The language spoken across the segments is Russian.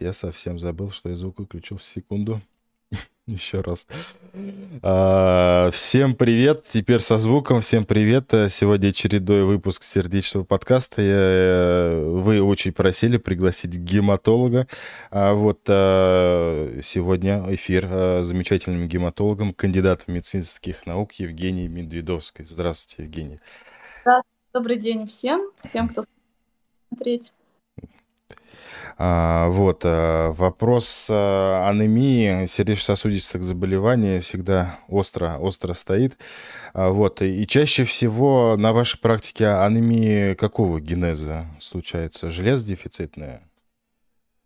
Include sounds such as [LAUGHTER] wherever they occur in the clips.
я совсем забыл, что я звук выключил. Секунду. [LAUGHS] Еще раз. А, всем привет. Теперь со звуком. Всем привет. Сегодня очередной выпуск сердечного подкаста. Э, вы очень просили пригласить гематолога. А вот а, сегодня эфир а, замечательным гематологом, кандидатом медицинских наук Евгенией Медведовской. Здравствуйте, Евгений. Здравствуйте. Добрый день всем. Всем, кто смотреть. А, вот, а, вопрос а, анемии, сердечно-сосудистых заболеваний всегда остро, остро стоит. Вот, и чаще всего на вашей практике анемии какого генеза случается? Железодефицитная?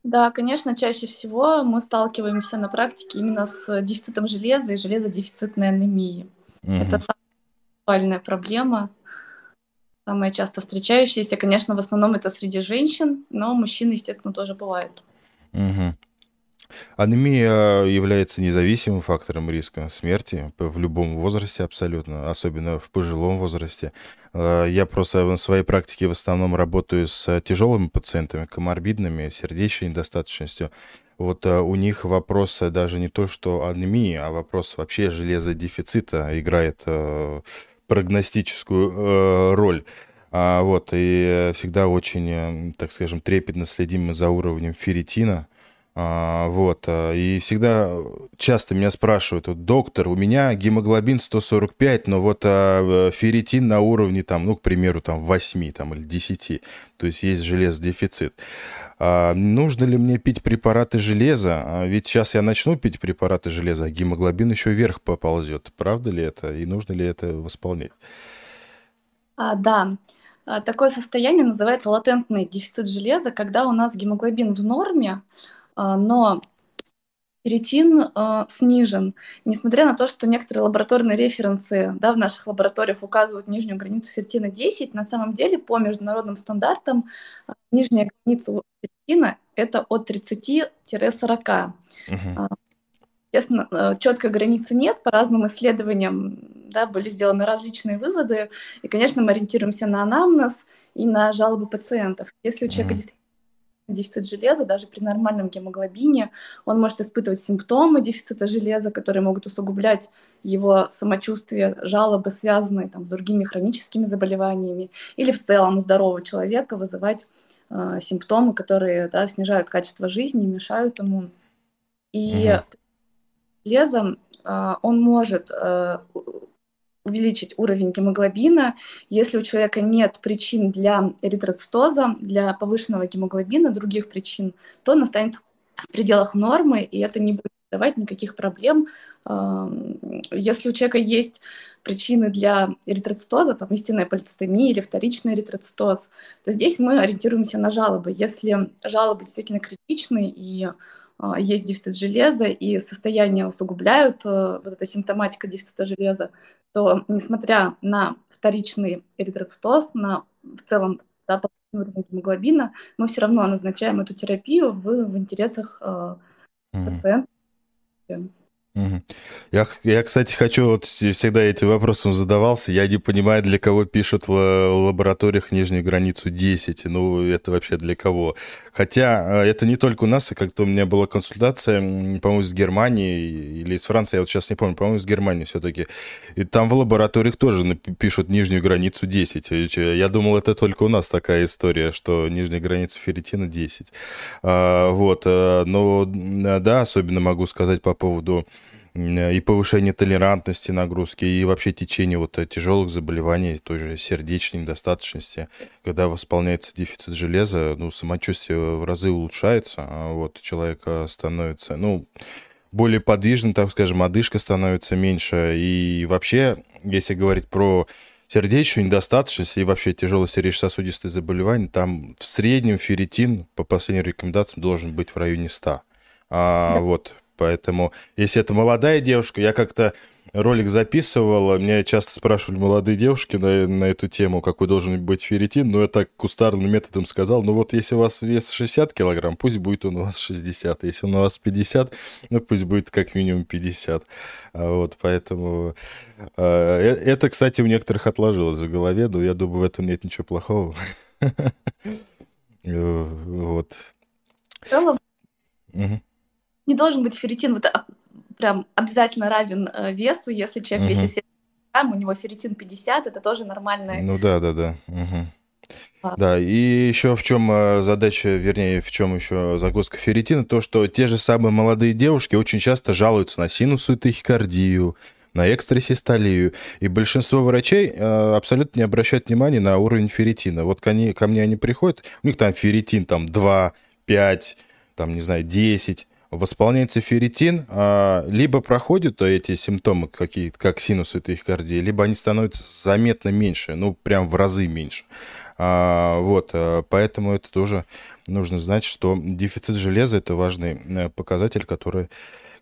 Да, конечно, чаще всего мы сталкиваемся на практике именно с дефицитом железа и железодефицитной анемией. Угу. Это самая актуальная проблема самая часто встречающаяся. Конечно, в основном это среди женщин, но мужчины, естественно, тоже бывают. Угу. Анемия является независимым фактором риска смерти в любом возрасте абсолютно, особенно в пожилом возрасте. А, я просто в своей практике в основном работаю с тяжелыми пациентами, коморбидными, сердечной недостаточностью. Вот а, у них вопрос даже не то, что анемия, а вопрос вообще железодефицита играет а, прогностическую э, роль. А, вот, и всегда очень, э, так скажем, трепетно следим за уровнем ферритина. А, вот, э, и всегда часто меня спрашивают, вот, доктор, у меня гемоглобин 145, но вот а, ферритин на уровне, там, ну, к примеру, там, 8 там, или 10, то есть есть железодефицит. А, нужно ли мне пить препараты железа? А, ведь сейчас я начну пить препараты железа, а гемоглобин еще вверх поползет. Правда ли это? И нужно ли это восполнять? А, да. А, такое состояние называется латентный дефицит железа, когда у нас гемоглобин в норме, но ферритин э, снижен, несмотря на то, что некоторые лабораторные референсы да, в наших лабораториях указывают нижнюю границу ферритина 10, на самом деле по международным стандартам нижняя граница ферритина это от 30-40. Uh-huh. Э, естественно, четкой границы нет, по разным исследованиям да, были сделаны различные выводы, и, конечно, мы ориентируемся на анамнез и на жалобы пациентов. Если у человека действительно дефицит железа, даже при нормальном гемоглобине, он может испытывать симптомы дефицита железа, которые могут усугублять его самочувствие, жалобы, связанные там, с другими хроническими заболеваниями, или в целом у здорового человека вызывать э, симптомы, которые да, снижают качество жизни, мешают ему. И угу. железом э, он может э, увеличить уровень гемоглобина. Если у человека нет причин для эритроцитоза, для повышенного гемоглобина, других причин, то он останет в пределах нормы, и это не будет давать никаких проблем. Если у человека есть причины для эритроцитоза, там истинная полицистемия или вторичный эритроцитоз, то здесь мы ориентируемся на жалобы. Если жалобы действительно критичны и есть дефицит железа, и состояние усугубляют, э, вот эта симптоматика дефицита железа, то несмотря на вторичный эритроцитоз, на в целом да, уровень гемоглобина, мы все равно назначаем эту терапию в, в интересах э, пациента. Я, я, кстати, хочу, вот всегда этим вопросом задавался, я не понимаю, для кого пишут в лабораториях нижнюю границу 10, ну, это вообще для кого? Хотя э, это не только у нас, а как-то у меня была консультация, по-моему, из Германии или из Франции, я вот сейчас не помню, по-моему, из Германии все-таки, и там в лабораториях тоже пишут нижнюю границу 10. Я думал, это только у нас такая история, что нижняя граница ферритина 10. А, вот, э, но да, особенно могу сказать по поводу и повышение толерантности нагрузки, и вообще течение вот тяжелых заболеваний, той же сердечной недостаточности, когда восполняется дефицит железа, ну, самочувствие в разы улучшается, а вот человек становится, ну, более подвижным, так скажем, одышка становится меньше, и вообще, если говорить про сердечную недостаточность и вообще тяжелые сердечно-сосудистые заболевания, там в среднем ферритин, по последним рекомендациям, должен быть в районе 100. А да. вот Поэтому, если это молодая девушка, я как-то ролик записывал, меня часто спрашивали молодые девушки на, на эту тему, какой должен быть ферритин, но я так кустарным методом сказал, ну вот если у вас вес 60 килограмм, пусть будет он у вас 60, если он у вас 50, ну пусть будет как минимум 50. А вот, поэтому а, э, это, кстати, у некоторых отложилось в голове, но я думаю, в этом нет ничего плохого. [LAUGHS] Вот. В целом, должен быть ферритин вот а, прям обязательно равен э, весу. Если человек Мгм. весит 70 грамм, у него ферритин 50, это тоже нормальный. Ну да, да, да. А. Да, и еще в чем э, задача, вернее, в чем еще загвоздка ферритина, то, что те же самые молодые девушки очень часто жалуются на синусную тахикардию, на экстрасистолию, и большинство врачей э, абсолютно не обращают внимания на уровень ферритина. Вот ко, они, ко мне они приходят, у них там ферритин там 2, 5, там, не знаю, 10, восполняется ферритин, а, либо проходят эти симптомы, какие, как синусы тахикардии, либо они становятся заметно меньше, ну, прям в разы меньше. А, вот, а, поэтому это тоже нужно знать, что дефицит железа – это важный э, показатель, который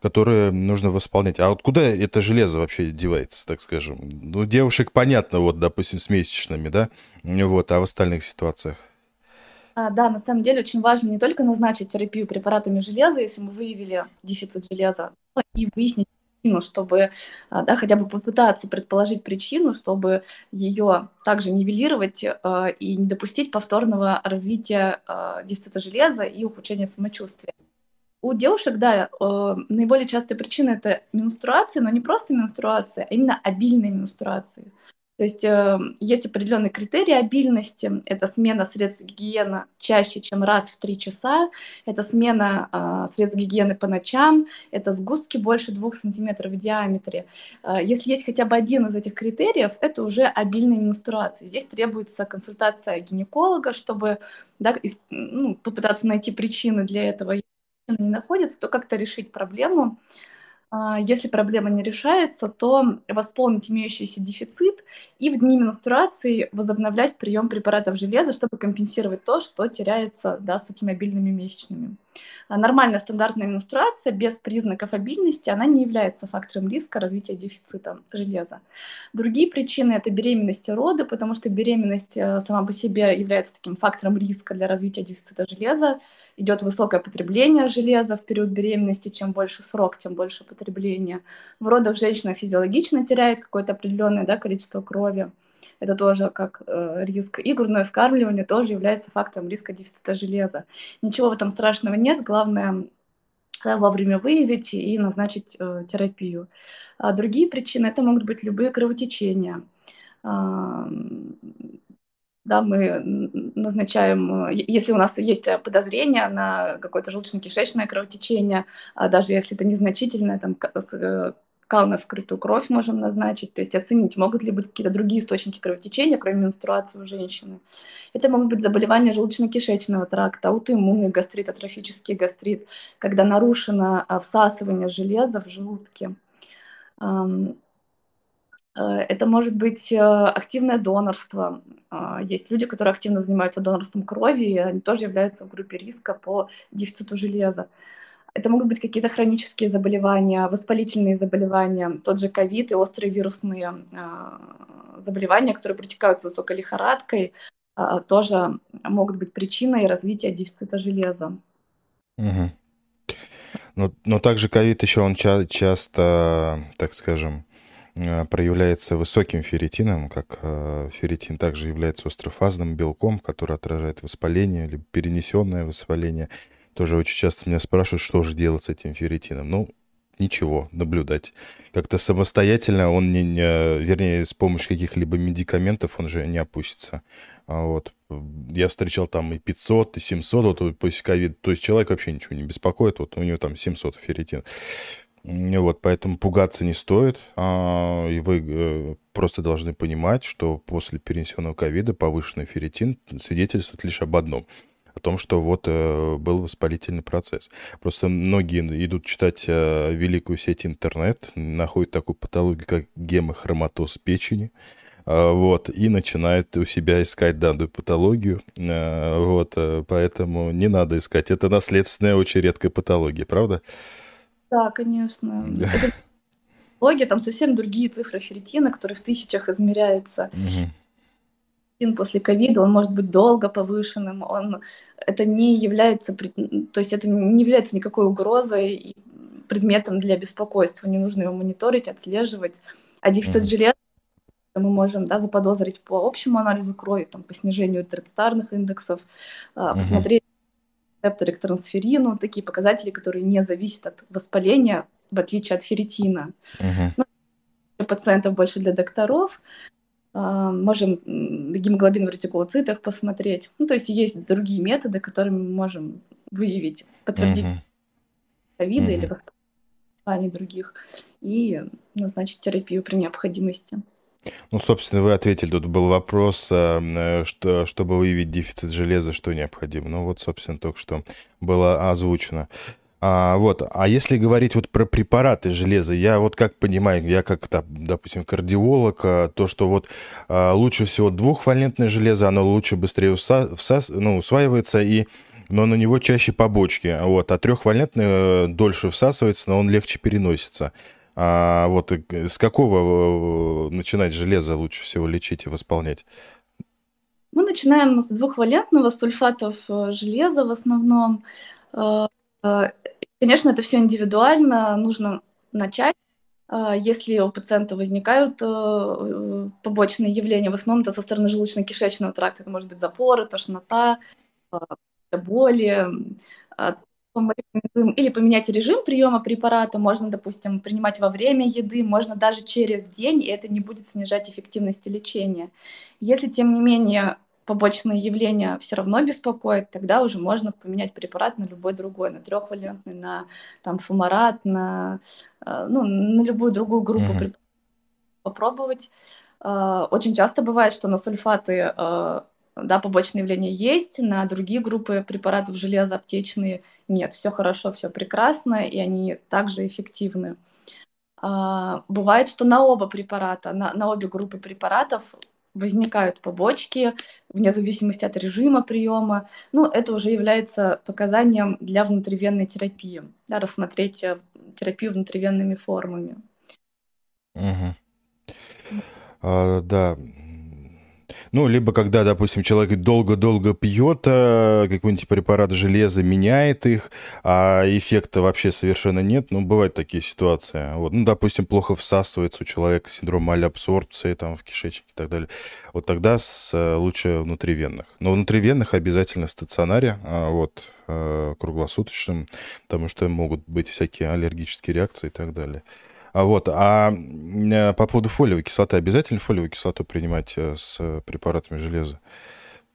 которые нужно восполнять. А вот куда это железо вообще девается, так скажем? Ну, девушек понятно, вот, допустим, с месячными, да, вот, а в остальных ситуациях? А, да, на самом деле очень важно не только назначить терапию препаратами железа, если мы выявили дефицит железа, но и выяснить причину, чтобы а, да, хотя бы попытаться предположить причину, чтобы ее также нивелировать э, и не допустить повторного развития дефицита железа и ухудшения самочувствия. У девушек, да, э, наиболее частая причина это менструация, но не просто менструация, а именно обильные менструации. То есть э, есть определенные критерии обильности. Это смена средств гигиены чаще, чем раз в три часа. Это смена э, средств гигиены по ночам. Это сгустки больше двух сантиметров в диаметре. Э, если есть хотя бы один из этих критериев, это уже обильная менструация. Здесь требуется консультация гинеколога, чтобы да, из, ну, попытаться найти причины для этого. Если не находится, то как-то решить проблему. А, если проблема не решается, то восполнить имеющийся дефицит и в дни менструации возобновлять прием препаратов железа, чтобы компенсировать то, что теряется да, с этими обильными месячными. А нормальная стандартная менструация без признаков обильности, она не является фактором риска развития дефицита железа. Другие причины – это беременность и роды, потому что беременность э, сама по себе является таким фактором риска для развития дефицита железа. Идет высокое потребление железа в период беременности, чем больше срок, тем больше потребления. В родах женщина физиологично теряет какое-то определенное да, количество крови это тоже как э, риск. И грудное вскармливание тоже является фактором риска дефицита железа. Ничего в этом страшного нет, главное да, вовремя выявить и назначить э, терапию. А другие причины это могут быть любые кровотечения. Да, мы назначаем, если у нас есть подозрение на какое-то желудочно-кишечное кровотечение, а даже если это незначительное, там, э, кал на скрытую кровь можем назначить, то есть оценить, могут ли быть какие-то другие источники кровотечения, кроме менструации у женщины. Это могут быть заболевания желудочно-кишечного тракта, аутоиммунный гастрит, атрофический гастрит, когда нарушено а, всасывание железа в желудке. Э, это может быть э, активное донорство. А, есть люди, которые активно занимаются донорством крови, и они тоже являются в группе риска по дефициту железа. Это могут быть какие-то хронические заболевания, воспалительные заболевания, тот же ковид и острые вирусные э, заболевания, которые протекают с высокой лихорадкой, э, тоже могут быть причиной развития дефицита железа. Угу. Но, но также ковид еще он ча- часто, так скажем, проявляется высоким ферритином, как э, ферритин также является острофазным белком, который отражает воспаление, либо перенесенное воспаление. Тоже очень часто меня спрашивают, что же делать с этим ферритином. Ну, ничего, наблюдать. Как-то самостоятельно он не, не вернее, с помощью каких-либо медикаментов он же не опустится. А вот. Я встречал там и 500, и 700 вот после ковида. То есть человек вообще ничего не беспокоит. Вот у него там 700 ферритин. Вот, поэтому пугаться не стоит. А, и вы э, просто должны понимать, что после перенесенного ковида повышенный ферритин свидетельствует лишь об одном – о том, что вот э, был воспалительный процесс. Просто многие идут читать э, великую сеть интернет, находят такую патологию, как гемохроматоз печени, э, вот, и начинают у себя искать данную патологию, э, вот, э, поэтому не надо искать. Это наследственная очень редкая патология, правда? Да, конечно. Это патология, там совсем другие цифры ферритина, которые в тысячах измеряются. Мгм после ковида, он может быть долго повышенным, он, это не является, то есть это не является никакой угрозой и предметом для беспокойства, не нужно его мониторить, отслеживать. А дефицит mm-hmm. железа мы можем да, заподозрить по общему анализу крови, там, по снижению эритроцитарных индексов, mm-hmm. посмотреть рецепторы к трансферину, такие показатели, которые не зависят от воспаления, в отличие от ферритина. Uh-huh. Ну, для пациентов больше для докторов. А, можем гемоглобин в ретикулоцитах посмотреть. Ну, то есть есть другие методы, которыми мы можем выявить, подтвердить uh-huh. uh-huh. или воспаление других и назначить терапию при необходимости. Ну, собственно, вы ответили, тут был вопрос, а, э, что, чтобы выявить дефицит железа, что необходимо. Ну, вот, собственно, только что было озвучено. А, вот, а если говорить вот про препараты железа, я вот как понимаю, я как, -то, допустим, кардиолог, а, то, что вот лучше всего двухвалентное железо, оно лучше быстрее уса, всас, ну, усваивается, и, но на него чаще побочки, вот, а трехвалентное дольше всасывается, но он легче переносится. А вот с какого э, начинать железо лучше всего лечить и восполнять? Мы начинаем с двухвалентного, сульфатов э, железа в основном. Э, конечно, это все индивидуально, нужно начать. Если у пациента возникают побочные явления, в основном это со стороны желудочно-кишечного тракта, это может быть запоры, тошнота, боли, мы рекомендуем или поменять режим приема препарата, можно, допустим, принимать во время еды, можно даже через день, и это не будет снижать эффективность лечения. Если, тем не менее, побочные явления все равно беспокоят, тогда уже можно поменять препарат на любой другой, на трехвалентный, на там, фумарат, на, э, ну, на любую другую группу mm-hmm. попробовать. Э, очень часто бывает, что на сульфаты э, да, побочные явления есть, на другие группы препаратов железа аптечные нет, все хорошо, все прекрасно, и они также эффективны. А, бывает, что на оба препарата, на, на обе группы препаратов возникают побочки вне зависимости от режима приема. Ну, это уже является показанием для внутривенной терапии, да, рассмотреть э, терапию внутривенными формами. Угу. А, да, ну, либо когда, допустим, человек долго-долго пьет э, какой-нибудь препарат железа, меняет их, а эффекта вообще совершенно нет. Ну, бывают такие ситуации. Вот. Ну, допустим, плохо всасывается у человека синдром малябсорбции там, в кишечнике и так далее. Вот тогда с, э, лучше внутривенных. Но внутривенных обязательно в стационаре, а, вот, э, круглосуточным, потому что могут быть всякие аллергические реакции и так далее. А вот, а э, по поводу фолиевой кислоты, обязательно фолиевую кислоту принимать э, с препаратами железа?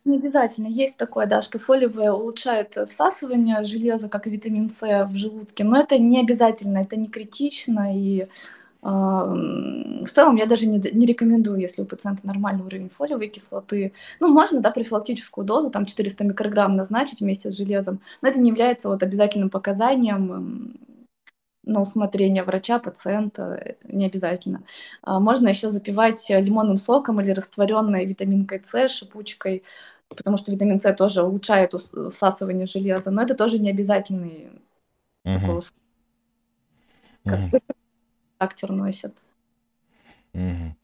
Не обязательно. Есть такое, да, что фолиевая улучшает всасывание железа, как и витамин С в желудке, но это не обязательно, это не критично, и э, в целом я даже не, не рекомендую, если у пациента нормальный уровень фолиевой кислоты. Ну, можно, да, профилактическую дозу, там 400 микрограмм назначить вместе с железом, но это не является вот обязательным показанием на усмотрение врача, пациента, э, не обязательно. А, можно еще запивать лимонным соком или растворенной витаминкой С, шипучкой, потому что витамин С тоже улучшает всасывание железа, но это тоже не обязательный угу. такой угу. характер носит. Угу.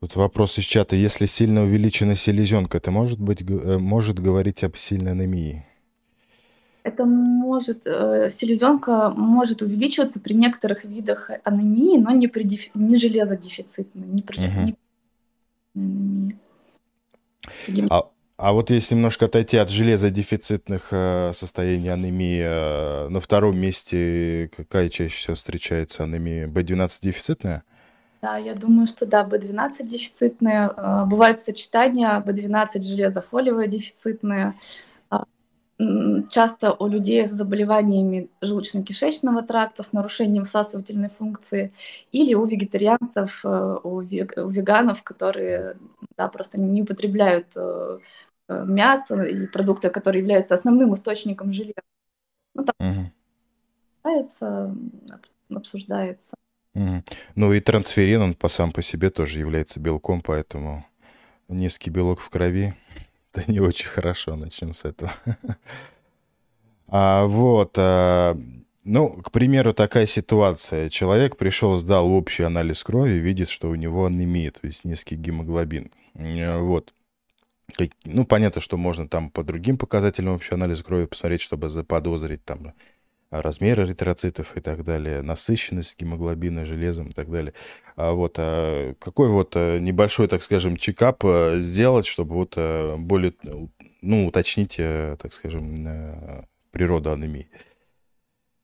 Вот вопрос из чата. Если сильно увеличена селезенка, это может быть э, может говорить об сильной анемии? Это может, э, селезенка может увеличиваться при некоторых видах анемии, но не при дефи, не железодефицитной, не при, угу. не анемии. А, а вот если немножко отойти от железодефицитных э, состояний анемии, э, на втором месте какая чаще всего встречается анемия? B12 дефицитная? Да, я думаю, что да, B12 дефицитная. Э, бывают сочетания B12 железофолиевая дефицитная часто у людей с заболеваниями желудочно-кишечного тракта, с нарушением всасывательной функции, или у вегетарианцев, э, у веганов, которые да, просто не употребляют э, э, мясо и продукты, которые являются основным источником железа. Ну, так угу. обсуждается, обсуждается. Угу. Ну и трансферин, он по сам по себе тоже является белком, поэтому низкий белок в крови это не очень хорошо, начнем с этого. [LAUGHS] А, вот, а, ну, к примеру, такая ситуация. Человек пришел, сдал общий анализ крови, видит, что у него анемия, то есть низкий гемоглобин. Вот. Ну, понятно, что можно там по другим показателям общий анализ крови посмотреть, чтобы заподозрить там размер эритроцитов и так далее, насыщенность гемоглобина железом и так далее. А вот а какой вот э, небольшой, так скажем, чекап э, сделать, чтобы вот э, более, ну, уточнить, так скажем, природа анемии?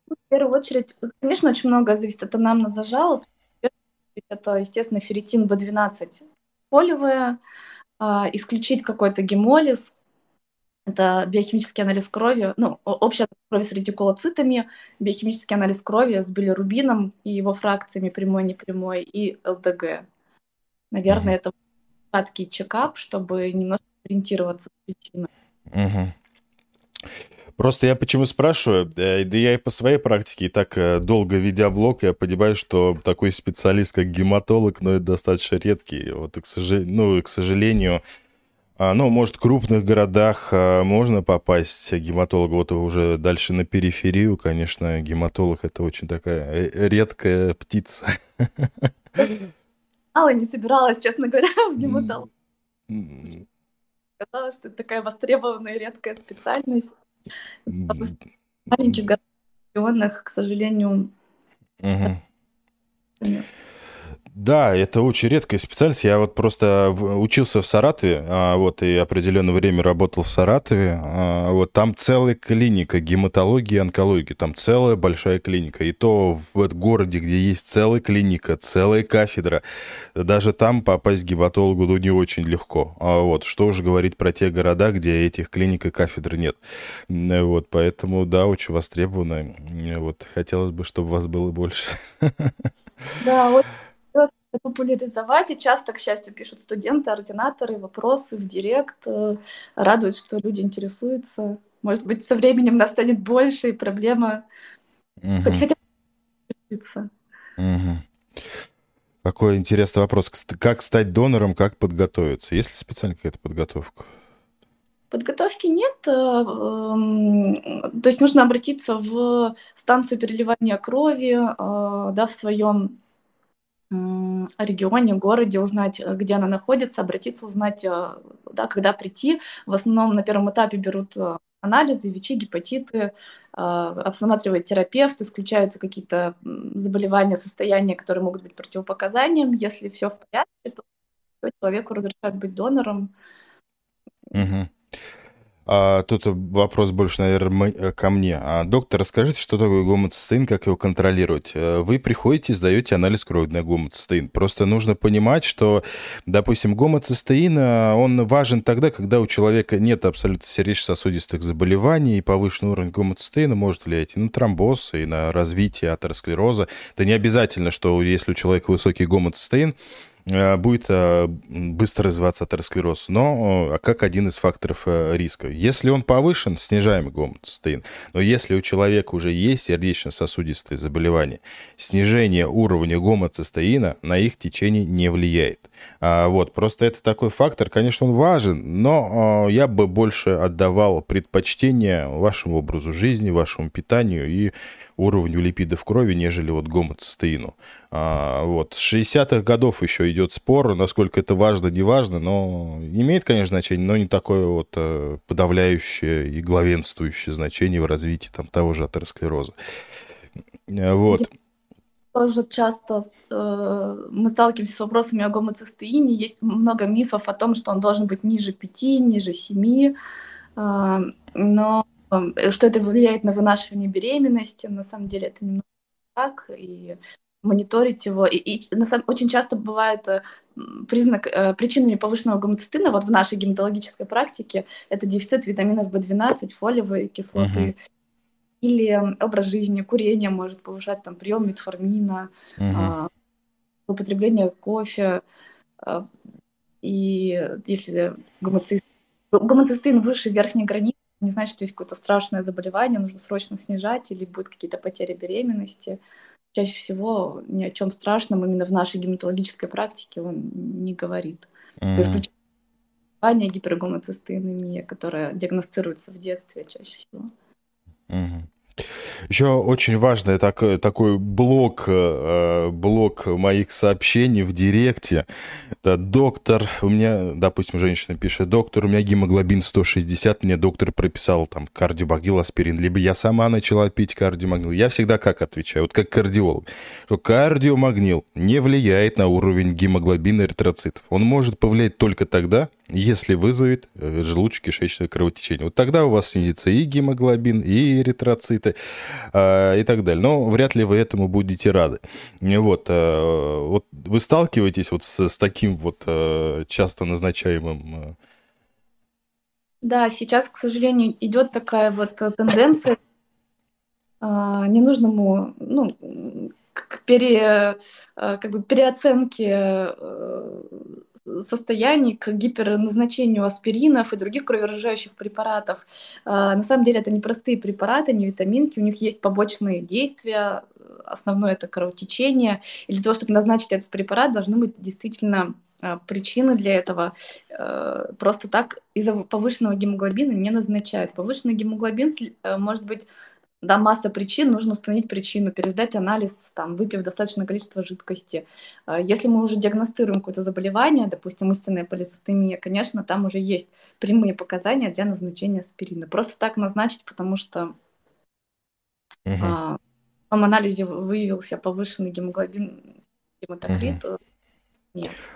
Ну, в первую очередь, конечно, очень много зависит от анамнеза жалоб. Это, естественно, ферритин B12 фолиевая, а, исключить какой-то гемолиз, это биохимический анализ крови, ну, общий анализ крови с ретикулоцитами, биохимический анализ крови с билирубином и его фракциями прямой, непрямой и ЛДГ. Наверное, mm-hmm. это краткий чекап, чтобы немножко ориентироваться в причинах. Mm-hmm. Просто я почему спрашиваю, э, да я и по своей практике, и так э, долго ведя блог, я понимаю, что такой специалист, как гематолог, ну, это достаточно редкий. Вот, к сожалению, ну, к сожалению, ну, может, в крупных городах а, можно попасть гематологу, вот уже дальше на периферию, конечно, гематолог это очень такая редкая птица. [LAUGHS] Мало не собиралась, честно говоря, в гематолог. Сказала, что это такая востребованная редкая специальность. В маленьких городах, к сожалению. Да, это очень редкая специальность. Я вот просто учился в Саратове, а, вот, и определенное время работал в Саратове. А, вот там целая клиника гематологии и онкологии. Там целая большая клиника. И то в городе, где есть целая клиника, целая кафедра, даже там попасть к гематологу ну, не очень легко. А вот, что уже говорить про те города, где этих клиник и кафедр нет. Вот, поэтому, да, очень востребовано. Вот, хотелось бы, чтобы вас было больше. Да, вот популяризовать, и часто, к счастью, пишут студенты, ординаторы, вопросы в директ, э, радуют, что люди интересуются. Может быть, со временем нас станет больше, и проблема угу. хоть хотя бы угу. Такой интересный вопрос. Как стать донором, как подготовиться? Есть ли специальная какая-то подготовка? Подготовки нет. Э, эм, то есть нужно обратиться в станцию переливания крови э, да, в своем регионе, городе, узнать, э, где она находится, обратиться, узнать, э, да, когда прийти. В основном на первом этапе берут э, анализы, ВИЧи, гепатиты, обсматривает терапевт, исключаются какие-то заболевания, состояния, которые могут быть противопоказанием. Если все в порядке, то человеку разрешают быть донором. Угу. А, тут вопрос больше, наверное, э, ко мне. А, доктор, расскажите, что такое гомоцистеин, как его контролировать? Э, вы приходите и сдаете анализ крови на гомоцистеин. Просто нужно понимать, что, допустим, гомоцистеин, э, он важен тогда, когда у человека нет абсолютно сердечно-сосудистых заболеваний, и повышенный уровень гомоцистеина может влиять и на тромбоз, и на развитие атеросклероза. Это не обязательно, что если у человека высокий гомоцистеин, будет э, быстро развиваться атеросклероз, но э, как один из факторов риска. Если он повышен, снижаем гомоцистеин. Но если у человека уже есть сердечно-сосудистые заболевания, снижение уровня гомоцистеина на их течение не влияет. А, вот, просто это такой фактор, конечно, он важен, но я бы больше отдавал предпочтение вашему образу жизни, вашему питанию и уровню липидов крови, нежели вот гомоцистеину. А, вот. С 60-х годов еще идет спор, насколько это важно, не важно, но имеет, конечно, значение, но не такое вот э, подавляющее и главенствующее значение в развитии там, того же атеросклероза. Вот. Тоже часто э, мы сталкиваемся с вопросами о гомоцистеине. Есть много мифов о том, что он должен быть ниже 5, ниже 7. Э, но Э, что это влияет на вынашивание беременности. На самом деле это немного так, и мониторить его. И, и на самом, очень часто бывает э, признак, э, причинами повышенного гомоцистина, вот в нашей гематологической практике, это дефицит витаминов В12, фолиевой кислоты, uh-huh. или образ жизни, курение может повышать там прием метформина, uh-huh. э, употребление кофе, э, и если гомоцистин, гомоцистин выше верхней границы, не значит, что есть какое-то страшное заболевание, нужно срочно снижать или будут какие-то потери беременности. Чаще всего ни о чем страшном именно в нашей гематологической практике он не говорит. Mm-hmm. Исключение гипергомоцистеинемия, которая диагностируется в детстве чаще всего. Mm-hmm. Еще очень важный такой, такой блок, э, блок моих сообщений в директе. Это доктор, у меня, допустим, женщина пишет, доктор, у меня гемоглобин 160, мне доктор прописал там кардиобагил, аспирин, либо я сама начала пить кардиомагнил. Я всегда как отвечаю, вот как кардиолог, что кардиомагнил не влияет на уровень гемоглобина эритроцитов. Он может повлиять только тогда, если вызовет э, желудочно-кишечное кровотечение. Вот тогда у вас снизится и гемоглобин, и эритроциты, э, и так далее. Но вряд ли вы этому будете рады. Вот, э, вот вы сталкиваетесь вот с, с таким вот э, часто назначаемым... Да, сейчас, к сожалению, идет такая вот тенденция э, ненужному, ну, к пере, как бы переоценке состояний к гиперназначению аспиринов и других кроворазжижающих препаратов. А, на самом деле это не простые препараты, не витаминки, у них есть побочные действия, основное это кровотечение. И для того, чтобы назначить этот препарат, должны быть действительно а, причины для этого. Э, просто так из-за повышенного гемоглобина не назначают. Повышенный гемоглобин э, может быть да, масса причин, нужно установить причину, пересдать анализ, там, выпив достаточное количество жидкости. А, если мы уже диагностируем какое-то заболевание, допустим, истинная полицитемия, конечно, там уже есть прямые показания для назначения аспирина. Просто так назначить, потому что угу. а, в анализе выявился повышенный гемоглобин, гематокрит, угу.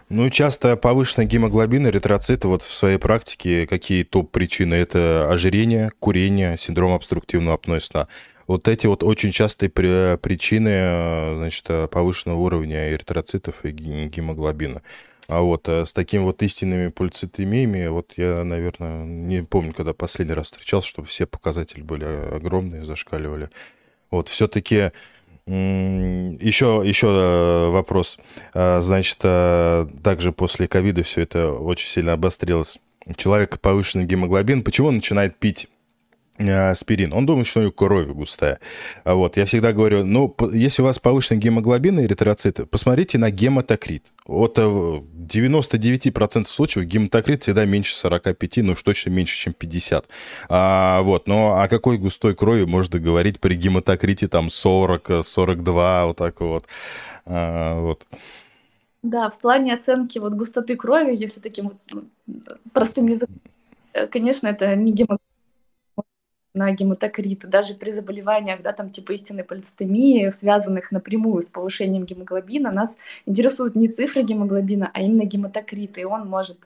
Ну, часто повышенный гемоглобин, эритроциты, вот в своей практике какие топ-причины? Это ожирение, курение, синдром обструктивного апноэ сна. Вот эти вот очень частые причины, значит, повышенного уровня эритроцитов и гемоглобина. А вот э, с такими вот истинными полицитемиями, вот я, наверное, не помню, когда последний раз встречался, чтобы все показатели были огромные, зашкаливали. Вот все-таки еще, еще э, вопрос. А, значит, э, также после ковида все это очень сильно обострилось. Человек повышенный гемоглобин, почему он начинает пить аспирин. Он думает, что у него кровь густая. А вот, я всегда говорю, ну, если у вас повышенный гемоглобин и эритроциты, посмотрите на гематокрит. От 99% случаев гематокрит всегда меньше 45, ну уж точно меньше, чем 50. А, вот, но о какой густой крови можно говорить при гематокрите там 40, 42, вот так вот. А, вот. Да, в плане оценки вот густоты крови, если таким вот простым языком, э, конечно, это не гемоглобин на гематокрит, даже при заболеваниях, да, там типа истинной полицитемии, связанных напрямую с повышением гемоглобина, нас интересуют не цифры гемоглобина, а именно гематокрит, и он может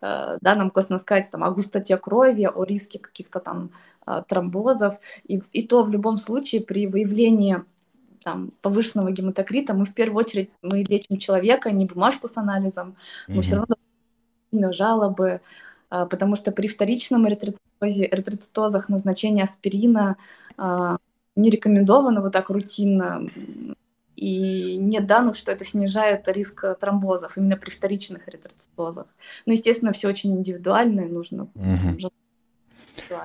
э, да, нам косвенно сказать там, о густоте крови, о риске каких-то там э, тромбозов. И, и то в любом случае при выявлении там, повышенного гематокрита мы в первую очередь мы лечим человека, не бумажку с анализом, мы mm-hmm. все равно жалобы, потому что при вторичном эритроцитозе, эритроцитозах назначение аспирина а, не рекомендовано вот так рутинно, и нет данных, что это снижает риск тромбозов именно при вторичных эритроцитозах. Ну, естественно, все очень индивидуально, и нужно угу.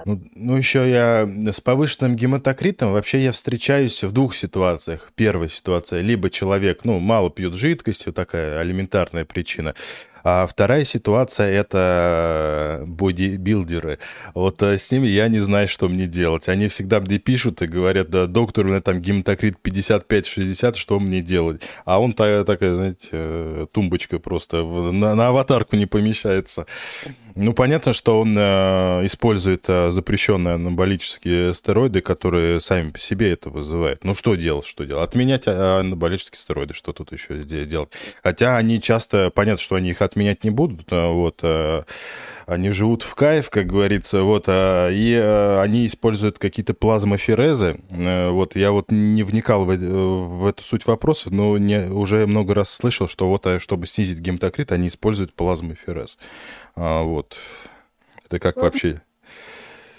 Ну, ну, еще я с повышенным гематокритом вообще я встречаюсь в двух ситуациях. Первая ситуация, либо человек, ну, мало пьет жидкости, вот такая элементарная причина, а вторая ситуация — это бодибилдеры. Вот э, с ними я не знаю, что мне делать. Они всегда мне пишут и говорят, да, доктор, у меня там гематокрит 55-60, что мне делать? А он такая, такая знаете, э, тумбочка просто на, на аватарку не помещается. Ну, понятно, что он э, использует э, запрещенные анаболические стероиды, которые сами по себе это вызывают. Ну, что делать, что делать? Отменять анаболические стероиды, что тут еще делать? Хотя они часто, понятно, что они их отменять не будут, э, вот, э, они живут в кайф, как говорится, вот, а, и э, они используют какие-то плазмоферезы, вот, я вот не вникал в, в эту суть вопроса, но не, уже много раз слышал, что вот, чтобы снизить гематокрит, они используют плазмоферез. А, вот. Это как вообще?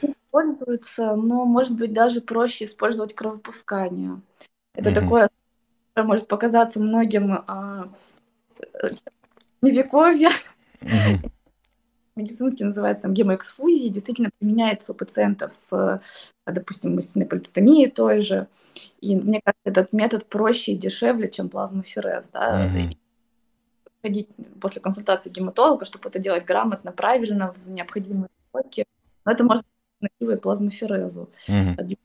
Используется, но, может быть, даже проще использовать кровопускание. Это угу. такое, может показаться многим а, средневековье. Угу. Медицински называется там гемоэксфузии, действительно применяется у пациентов с, допустим, истинной полицитомией той же. И мне кажется, этот метод проще и дешевле, чем плазмоферез. Да? Угу ходить после консультации гематолога, чтобы это делать грамотно, правильно, в необходимые сроки. Но это может быть альтернативой плазмоферезу. Угу.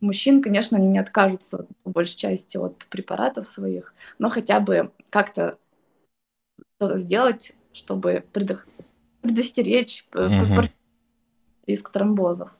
Мужчин, конечно, они не откажутся по большей части от препаратов своих, но хотя бы как-то сделать, чтобы предох... предостеречь угу. риск тромбозов.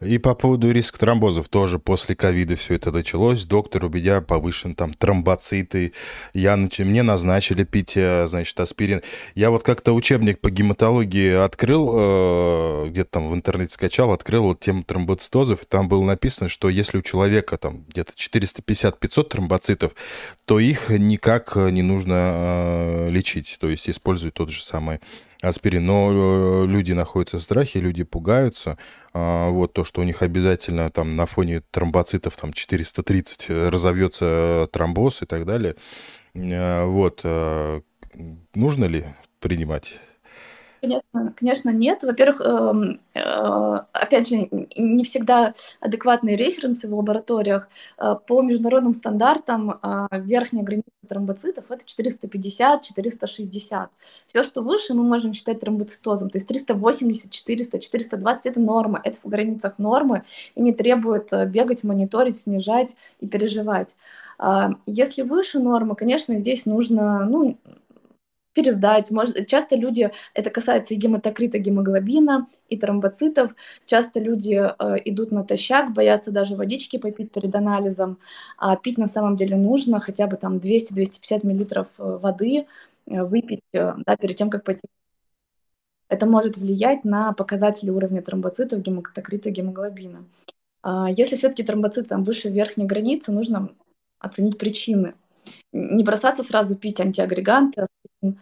И по поводу риска тромбозов тоже после ковида все это началось. Доктор, у меня повышен там тромбоциты. Я, мне назначили пить, э, значит, аспирин. Я вот как-то учебник по гематологии открыл, э, где-то там в интернете скачал, открыл вот тему тромбоцитозов, и там было написано, что если у человека там где-то 450-500 тромбоцитов, то их никак не нужно э, лечить, то есть использовать тот же самый аспирин. Но люди находятся в страхе, люди пугаются. А, вот то, что у них обязательно там на фоне тромбоцитов там 430 э, разовьется тромбоз и так далее. Э, вот. Нужно ли принимать Конечно, конечно, нет. Во-первых, эм, э, опять же, не всегда адекватные референсы в лабораториях. Э, по международным стандартам э, верхняя граница тромбоцитов это 450-460. Все, что выше, мы можем считать тромбоцитозом. То есть 380, 400, 420 это норма, это в границах нормы и не требует бегать, мониторить, снижать и переживать. Если выше нормы, конечно, здесь нужно ну, пересдать. Может, часто люди, это касается и гематокрита гемоглобина, и тромбоцитов, часто люди э, идут натощак, боятся даже водички попить перед анализом, а пить на самом деле нужно хотя бы там 200-250 мл э, воды э, выпить э, да, перед тем, как пойти. Это может влиять на показатели уровня тромбоцитов, гематокрита гемоглобина. А если все-таки тромбоциты там выше верхней границы, нужно оценить причины. Не бросаться сразу пить антиагреганты, а,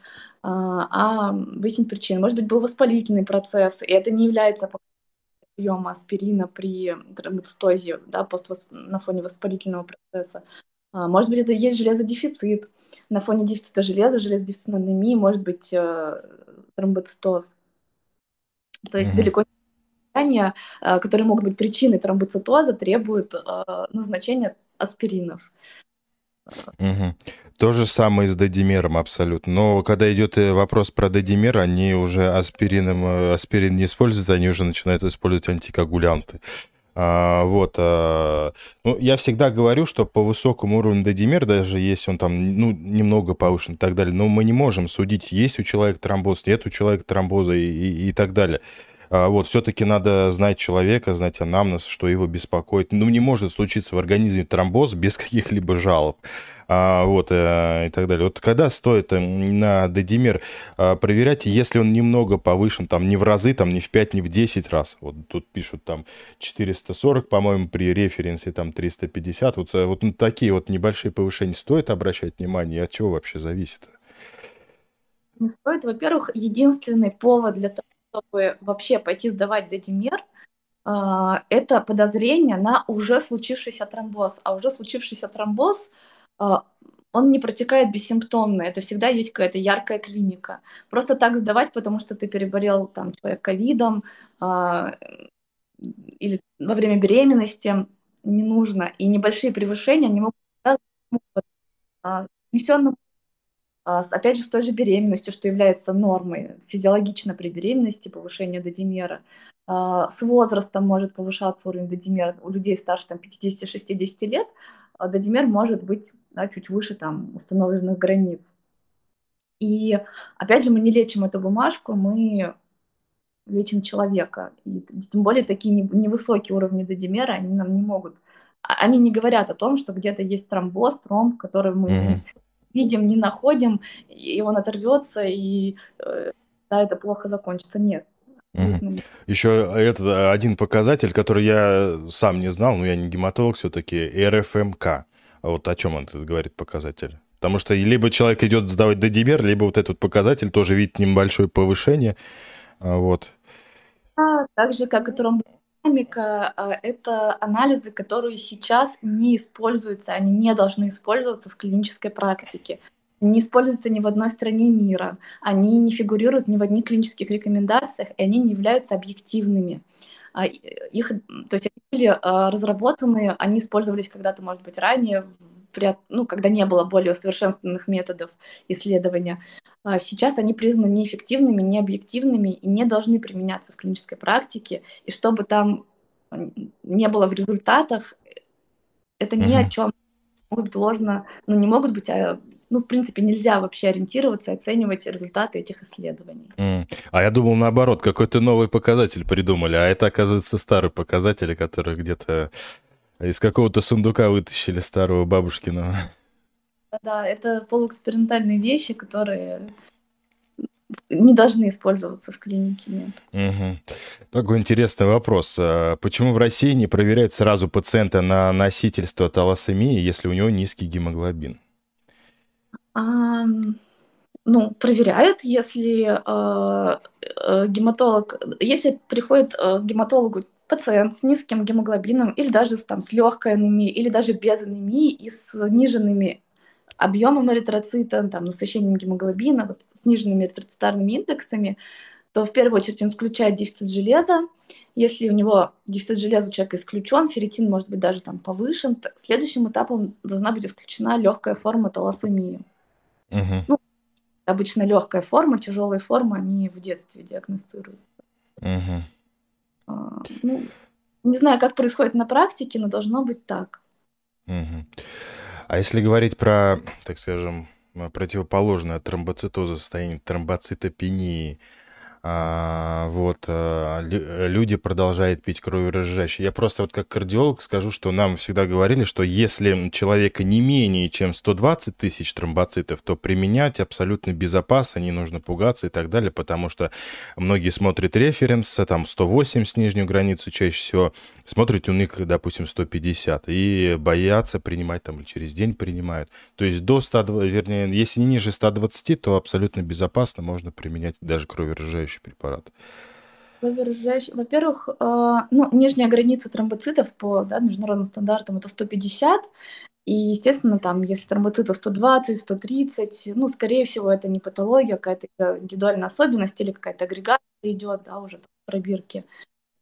а выяснить причину. Может быть, был воспалительный процесс, и это не является приема аспирина при тромбоцитозе, да, поствос... на фоне воспалительного процесса. А, может быть, это есть железодефицит. На фоне дефицита железа, железодефицитной анемии может быть э, тромбоцитоз. То есть mm-hmm. далеко не состояния, э, которые могут быть причиной тромбоцитоза, требуют э, назначения аспиринов. Угу. То же самое с додимером абсолютно. Но когда идет э, вопрос про додимер, они уже аспирином, э, аспирин не используют, они уже начинают использовать антикоагулянты. А, вот. А, ну, я всегда говорю, что по высокому уровню додимер, даже если он там ну, немного повышен и так далее, но мы не можем судить, есть у человека тромбоз, нет у человека тромбоза и, и, и так далее. А, вот, все-таки надо знать человека, знать анамнез, что его беспокоит. Ну, не может случиться в организме тромбоз без [LAUGHS] каких-либо жалоб. А, вот, э, и так далее. Вот когда стоит э, на дедимер а, проверять, если он немного повышен, там, не в разы, там, не в 5, не в 10 раз. Вот тут пишут там 440, по-моему, при референсе там 350. Вот, э, вот на такие вот небольшие повышения стоит обращать внимание, и от чего вообще зависит? Не стоит. Во-первых, единственный повод для того, чтобы вообще пойти сдавать дедимер, это подозрение на уже случившийся тромбоз. А уже случившийся тромбоз, он не протекает бессимптомно, это всегда есть какая-то яркая клиника. Просто так сдавать, потому что ты переболел там человек ковидом а, или во время беременности не нужно. И небольшие превышения не могут с несенным а, опять же, с той же беременностью, что является нормой физиологично при беременности, повышение додимера. А, с возрастом может повышаться уровень додимера у людей старше там, 50-60 лет. А додимер может быть да, чуть выше там, установленных границ. И опять же, мы не лечим эту бумажку, мы лечим человека. И тем более такие невысокие уровни додимера, они нам не могут... Они не говорят о том, что где-то есть тромбоз, тромб, который мы mm-hmm видим, не находим, и он оторвется, и э, да, это плохо закончится. Нет. Угу. Еще это один показатель, который я сам не знал, но я не гематолог все-таки, РФМК. А вот о чем он это говорит показатель? Потому что либо человек идет сдавать додибер, либо вот этот показатель тоже видит небольшое повышение. А вот. А, так же, как и тромбоз динамика а, это анализы, которые сейчас не используются, они не должны использоваться в клинической практике. Не используются ни в одной стране мира, они не фигурируют ни в одних клинических рекомендациях, и они не являются объективными. А, их, то есть они были а, разработаны, они использовались когда-то, может быть, ранее при, ну, когда не было более усовершенствованных методов исследования. А сейчас они признаны неэффективными, необъективными и не должны применяться в клинической практике. И чтобы там не было в результатах, это ни mm-hmm. о чем. Могут быть ложно, ну не могут быть, а ну, в принципе, нельзя вообще ориентироваться и оценивать результаты этих исследований. Mm. А я думал наоборот, какой-то новый показатель придумали, а это, оказывается, старый показатель, который где-то из какого-то сундука вытащили старого бабушкиного. Да, это полуэкспериментальные вещи, которые не должны использоваться в клинике, нет. Угу. Такой интересный вопрос. А почему в России не проверяют сразу пациента на носительство талассемии, если у него низкий гемоглобин? А, ну, проверяют, если э, э, гематолог, если приходит э, к гематологу пациент с низким гемоглобином или даже там, с легкой анемией, или даже без анемии и с сниженными объемом эритроцита, там, насыщением гемоглобина, вот, с сниженными эритроцитарными индексами, то в первую очередь он исключает дефицит железа. Если у него дефицит железа у человека исключен, ферритин может быть даже там повышен, следующим этапом должна быть исключена легкая форма талассемии. Угу. Ну, обычно легкая форма, тяжелые формы, они в детстве диагностируют. Угу. А, ну, не знаю, как происходит на практике, но должно быть так. Угу. А если говорить про, так скажем, противоположное тромбоцитоза состояние тромбоцитопении, а, вот, а, люди продолжают пить кроверазжижающие. Я просто вот как кардиолог скажу, что нам всегда говорили, что если человека не менее чем 120 тысяч тромбоцитов, то применять абсолютно безопасно, не нужно пугаться и так далее, потому что многие смотрят референс, там 180 нижнюю границу чаще всего, смотрят у них, допустим, 150, и боятся принимать там или через день принимают. То есть до 120, вернее, если не ниже 120, то абсолютно безопасно можно применять даже кроверазжижающие разжижающий препарат? Во-первых, э, ну, нижняя граница тромбоцитов по да, международным стандартам это 150. И, естественно, там, если тромбоциты 120, 130, ну, скорее всего, это не патология, какая-то индивидуальная особенность или какая-то агрегация идет, да, уже там, в пробирке.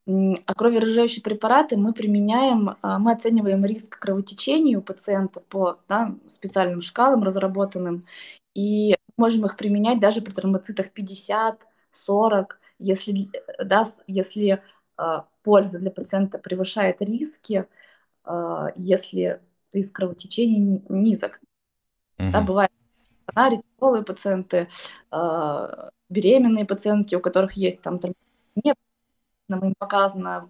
А кроверазжижающие препараты мы применяем, а, мы оцениваем риск кровотечения у пациента по да, специальным шкалам разработанным, и можем их применять даже при тромбоцитах 50, 40, если, да, если э, польза для пациента превышает риски, э, если риск кровотечения низок. Угу. Да, бывают тяжелые пациенты, э, беременные пациентки, у которых есть там не нам им показана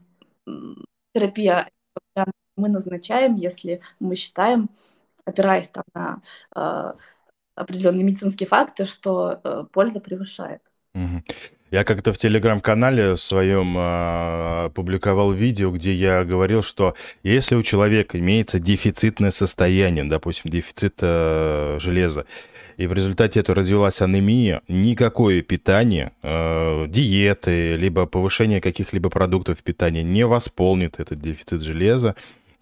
терапия, мы назначаем, если мы считаем, опираясь там на э, определенные медицинские факты, что э, польза превышает. Я как-то в телеграм-канале своем э, публиковал видео, где я говорил, что если у человека имеется дефицитное состояние, допустим, дефицит э, железа, и в результате этого развилась анемия, никакое питание, э, диеты, либо повышение каких-либо продуктов питания не восполнит этот дефицит железа,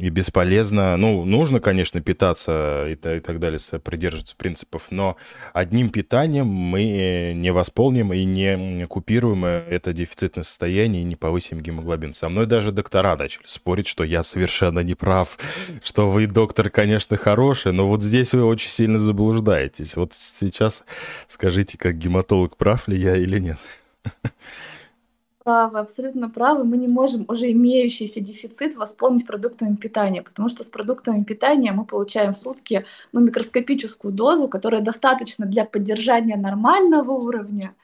и бесполезно. Ну, нужно, конечно, питаться и, и так далее, придерживаться принципов, но одним питанием мы не восполним и не купируем это дефицитное состояние и не повысим гемоглобин. Со мной даже доктора начали спорить, что я совершенно не прав, что вы, доктор, конечно, хороший, но вот здесь вы очень сильно заблуждаетесь. Вот сейчас скажите, как гематолог, прав ли я или нет? Правы, абсолютно правы. Мы не можем уже имеющийся дефицит восполнить продуктами питания, потому что с продуктами питания мы получаем в сутки ну, микроскопическую дозу, которая достаточно для поддержания нормального уровня,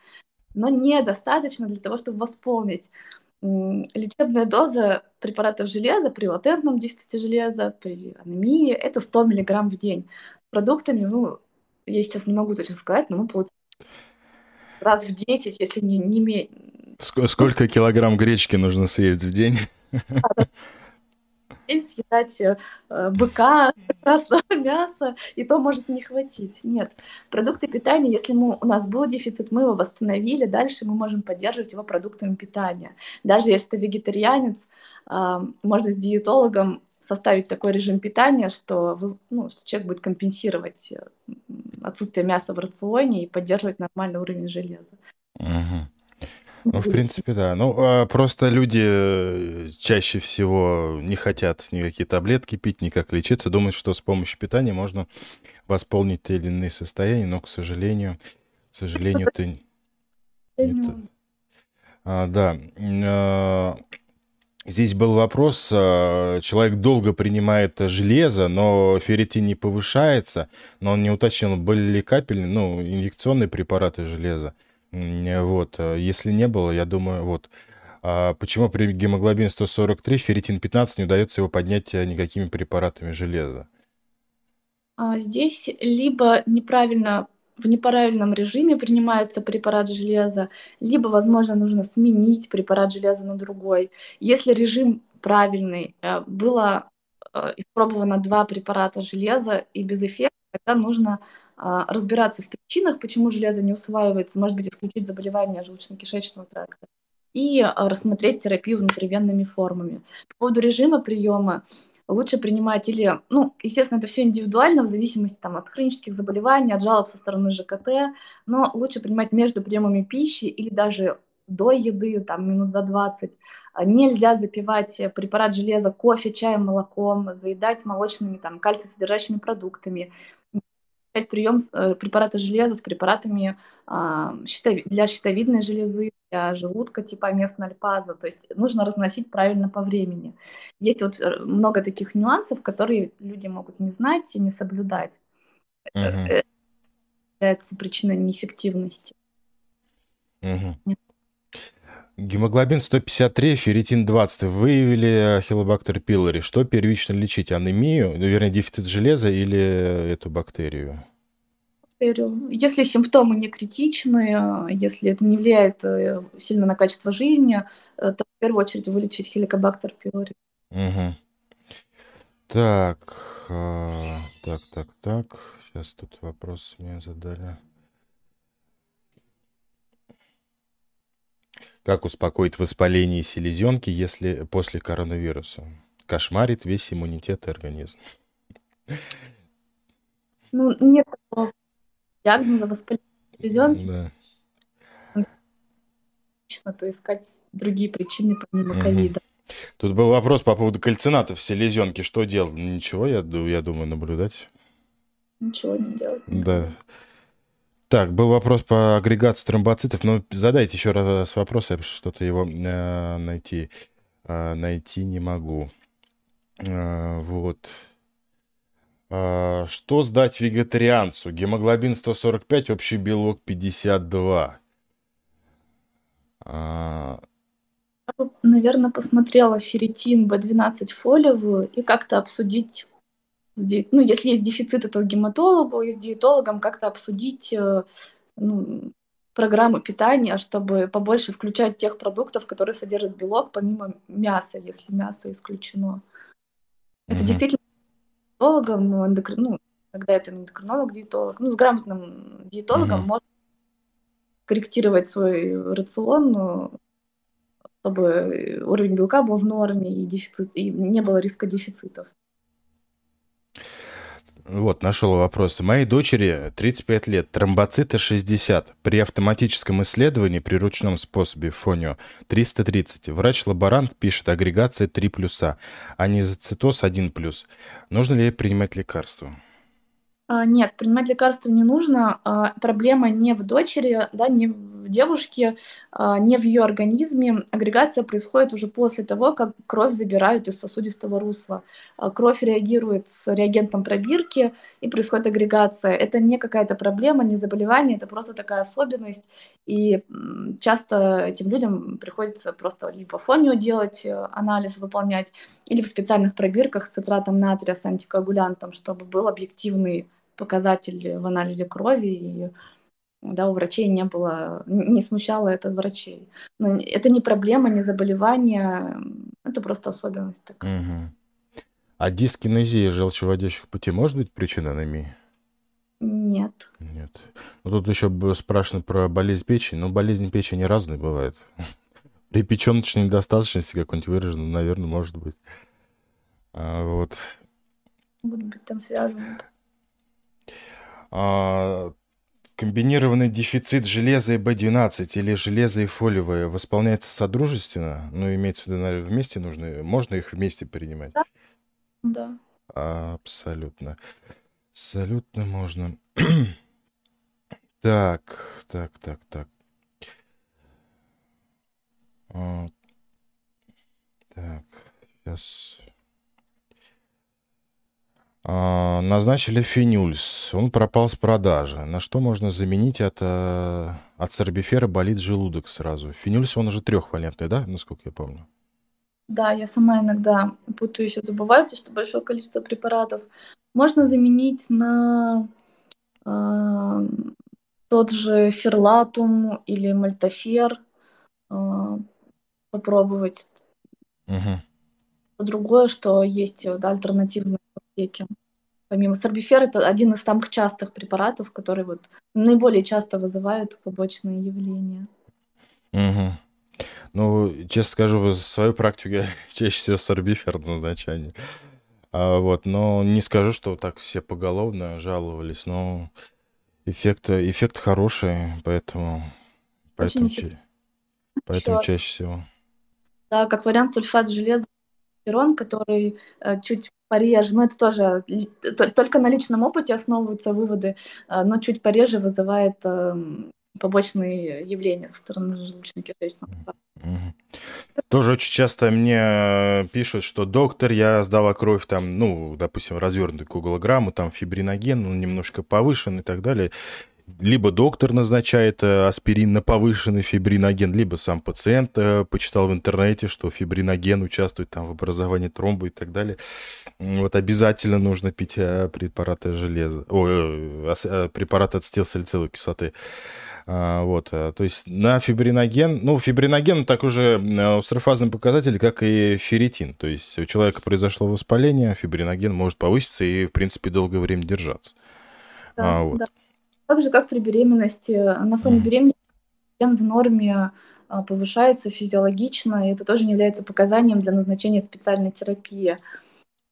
но недостаточно для того, чтобы восполнить. Лечебная доза препаратов железа при латентном дефиците железа, при анемии – это 100 мг в день. С продуктами, ну, я сейчас не могу точно сказать, но мы получаем раз в 10, если не, не, Сколько килограмм гречки нужно съесть в день? съедать э, быка, красного [LAUGHS] мяса, и то может не хватить. Нет. Продукты питания, если мы, у нас был дефицит, мы его восстановили, дальше мы можем поддерживать его продуктами питания. Даже если это вегетарианец, э, можно с диетологом составить такой режим питания, что, вы, ну, что человек будет компенсировать э, отсутствие мяса в рационе и поддерживать нормальный уровень железа. Угу. Ну, в принципе, да. Ну, а просто люди э, чаще всего не хотят никакие таблетки пить, никак лечиться, думают, что с помощью питания можно восполнить те или иные состояния, но, к сожалению, к сожалению, ты... Это... А, да. А, здесь был вопрос, э, человек долго принимает железо, но ферритин не повышается, но он не уточнил, были ли капельные, ну, инъекционные препараты железа. Вот, э, если не было, я думаю, вот. А почему при гемоглобине 143 ферритин 15 не удается его поднять э, никакими препаратами железа? А здесь либо неправильно в неправильном режиме принимается препарат железа, либо, возможно, нужно сменить препарат железа на другой. Если режим правильный, э, было испробовано два препарата железа и без эффекта, тогда нужно разбираться в причинах, почему железо не усваивается, может быть, исключить заболевание желудочно-кишечного тракта и а, рассмотреть терапию внутривенными формами. По поводу режима приема, лучше принимать или, ну, естественно, это все индивидуально в зависимости там, от хронических заболеваний, от жалоб со стороны ЖКТ, но лучше принимать между приемами пищи или даже до еды, там, минут за 20. А, нельзя запивать препарат железа кофе, чаем, молоком, заедать молочными, там, кальций-содержащими продуктами прием э, препарата железа с препаратами а, для щитовидной железы, для желудка типа местная альпаза. То есть нужно разносить правильно по времени. Есть вот э, много таких нюансов, которые люди могут не знать и не соблюдать. Угу. Это является причиной неэффективности. Угу. Гемоглобин 153, ферритин 20. Выявили хелобактер пилори. Что первично лечить? Анемию, ну, вернее, дефицит железа или эту бактерию? Бактерию. Если симптомы не критичны, если это не влияет э, сильно на качество жизни, э, то в первую очередь вылечить хеликобактер пилори. Угу. Так, так, так, так. Сейчас тут вопрос мне задали. Как успокоить воспаление селезенки, если после коронавируса? Кошмарит весь иммунитет и организм. Ну, нет такого диагноза воспаления селезенки. Да. То искать другие причины помимо угу. ковида. Тут был вопрос по поводу кальцинатов в селезенке. Что делать? Ничего, я, я думаю, наблюдать. Ничего не делать. Да. Так, был вопрос по агрегации тромбоцитов, но задайте еще раз вопрос, я что-то его э, найти, э, найти не могу. Э, вот. Э, что сдать вегетарианцу? Гемоглобин 145, общий белок 52. А... Наверное, посмотрела ферритин B12 фолиевую и как-то обсудить ну, если есть дефицит, то гематологу и с диетологом как-то обсудить э, ну, программу питания, чтобы побольше включать тех продуктов, которые содержат белок, помимо мяса, если мясо исключено. Mm-hmm. Это действительно диетологом, эндокрин, ну, когда это эндокринолог, диетолог, ну, с грамотным диетологом mm-hmm. можно корректировать свой рацион, чтобы уровень белка был в норме и дефицит, и не было риска дефицитов. Вот, нашел вопрос. Моей дочери 35 лет, тромбоциты 60. При автоматическом исследовании при ручном способе фонио 330. Врач-лаборант пишет агрегация 3 плюса, а не цитоз 1 плюс. Нужно ли принимать лекарства? А, нет, принимать лекарства не нужно. А, проблема не в дочери, да, не в девушке, а, не в ее организме. Агрегация происходит уже после того, как кровь забирают из сосудистого русла. Кровь реагирует с реагентом пробирки, и происходит агрегация. Это не какая-то проблема, не заболевание, это просто такая особенность. И часто этим людям приходится просто либо фонио делать, э, анализ выполнять, или в специальных пробирках с цитратом натрия, с антикоагулянтом, чтобы был объективный показатель в анализе крови, и да, у врачей не было, не смущало это врачей. Но это не проблема, не заболевание, это просто особенность такая. Угу. А дискинезия желчеводящих путей может быть причиной анемии? Нет. Нет. Ну, тут еще спрашивают про болезнь печени. Но болезнь печени разные бывают. [LAUGHS] При печеночной недостаточности какой-нибудь выраженной, наверное, может быть. А, вот. Может быть, там связано. А, комбинированный дефицит железа и B12 или железа и фолиевое восполняется содружественно? Ну, имеется в виду, наверное, вместе нужно, можно их вместе принимать? Да. да. Абсолютно. Абсолютно можно. [CLEARS THROAT] так, так, так, так. Так. Сейчас. А, назначили фенюльс. Он пропал с продажи. На что можно заменить от, э, от сорбифера болит желудок сразу? Фенюльс, он уже трехвалентный, да, насколько я помню? Да, я сама иногда путаюсь и забываю, потому что большое количество препаратов. Можно заменить на э, тот же ферлатум или мальтофер. Э, попробовать. Угу. Другое, что есть да, альтернативные аптеки. Помимо сорбифера, это один из самых частых препаратов, которые вот наиболее часто вызывают побочные явления. Угу. Ну, честно скажу, в свою практику я [LAUGHS] чаще всего сорбифер назначаю. А, вот, но не скажу, что так все поголовно жаловались, но эффект, эффект хороший, поэтому, поэтому, ча- поэтому чаще всего. Да, как вариант сульфат железа, перон, который э, чуть пореже, но это тоже только на личном опыте основываются выводы, э, но чуть пореже вызывает э, побочные явления со стороны желудочно-кишечного Тоже очень часто мне пишут, что доктор, я сдала кровь там, ну, допустим, развернутую куглограмму, там фибриноген, он немножко повышен и так далее либо доктор назначает э, аспирин на повышенный фибриноген, либо сам пациент э, почитал в интернете, что фибриноген участвует там в образовании тромба и так далее. Вот обязательно нужно пить э, препараты железа, о, препарат ацетилсалициловой кислоты. А, вот, то есть на фибриноген, ну, фибриноген такой же острофазный показатель, как и ферритин. То есть у человека произошло воспаление, фибриноген может повыситься и, в принципе, долгое время держаться. Да, а, вот. да. Так же, как при беременности. На фоне беременности ген в норме а, повышается физиологично, и это тоже не является показанием для назначения специальной терапии.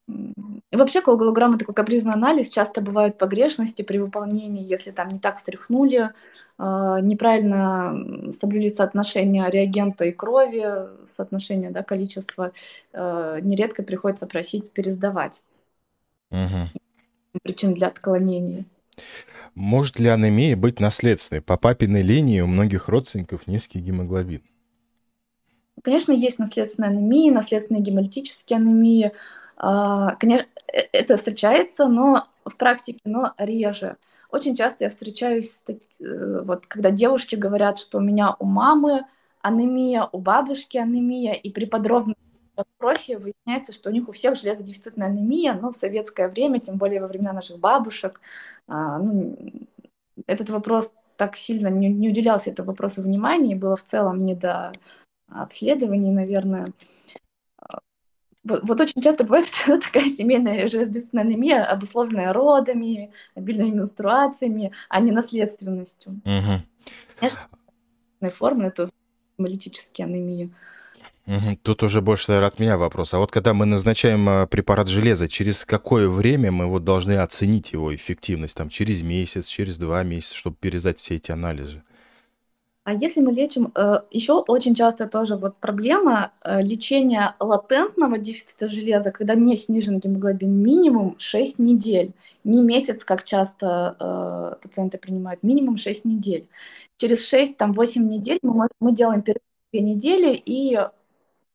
И вообще коагулограмма такой капризный анализ, часто бывают погрешности при выполнении, если там не так встряхнули, а, неправильно соблюли соотношение реагента и крови, соотношение да, количества, а, нередко приходится просить пересдавать. Угу. Причин для отклонений. Может ли анемия быть наследственной? По папиной линии у многих родственников низкий гемоглобин. Конечно, есть наследственная анемия, наследственные гемолитические анемии. А, конечно, э, это встречается, но в практике, но реже. Очень часто я встречаюсь, э, вот, когда девушки говорят, что у меня у мамы анемия, у бабушки анемия, и при подробном расспросе выясняется, что у них у всех железодефицитная анемия, но в советское время, тем более во времена наших бабушек, а, ну, этот вопрос так сильно не, не уделялся этому вопросу внимания, и было в целом не до обследований, наверное. А, вот, вот очень часто бывает, [LAUGHS] что такая семейная железодефицитная анемия, обусловленная родами, обильными менструациями, а не наследственностью. Угу. Конечно, формы это гемолитические анемии. Тут уже больше, от меня вопрос. А вот когда мы назначаем а, препарат железа, через какое время мы вот должны оценить его эффективность? Там через месяц, через два месяца, чтобы пересдать все эти анализы? А если мы лечим, э, еще очень часто тоже вот проблема э, лечения латентного дефицита железа, когда не снижен гемоглобин минимум 6 недель, не месяц, как часто э, пациенты принимают, минимум 6 недель. Через 6-8 недель мы, мы делаем перерыв 2 недели и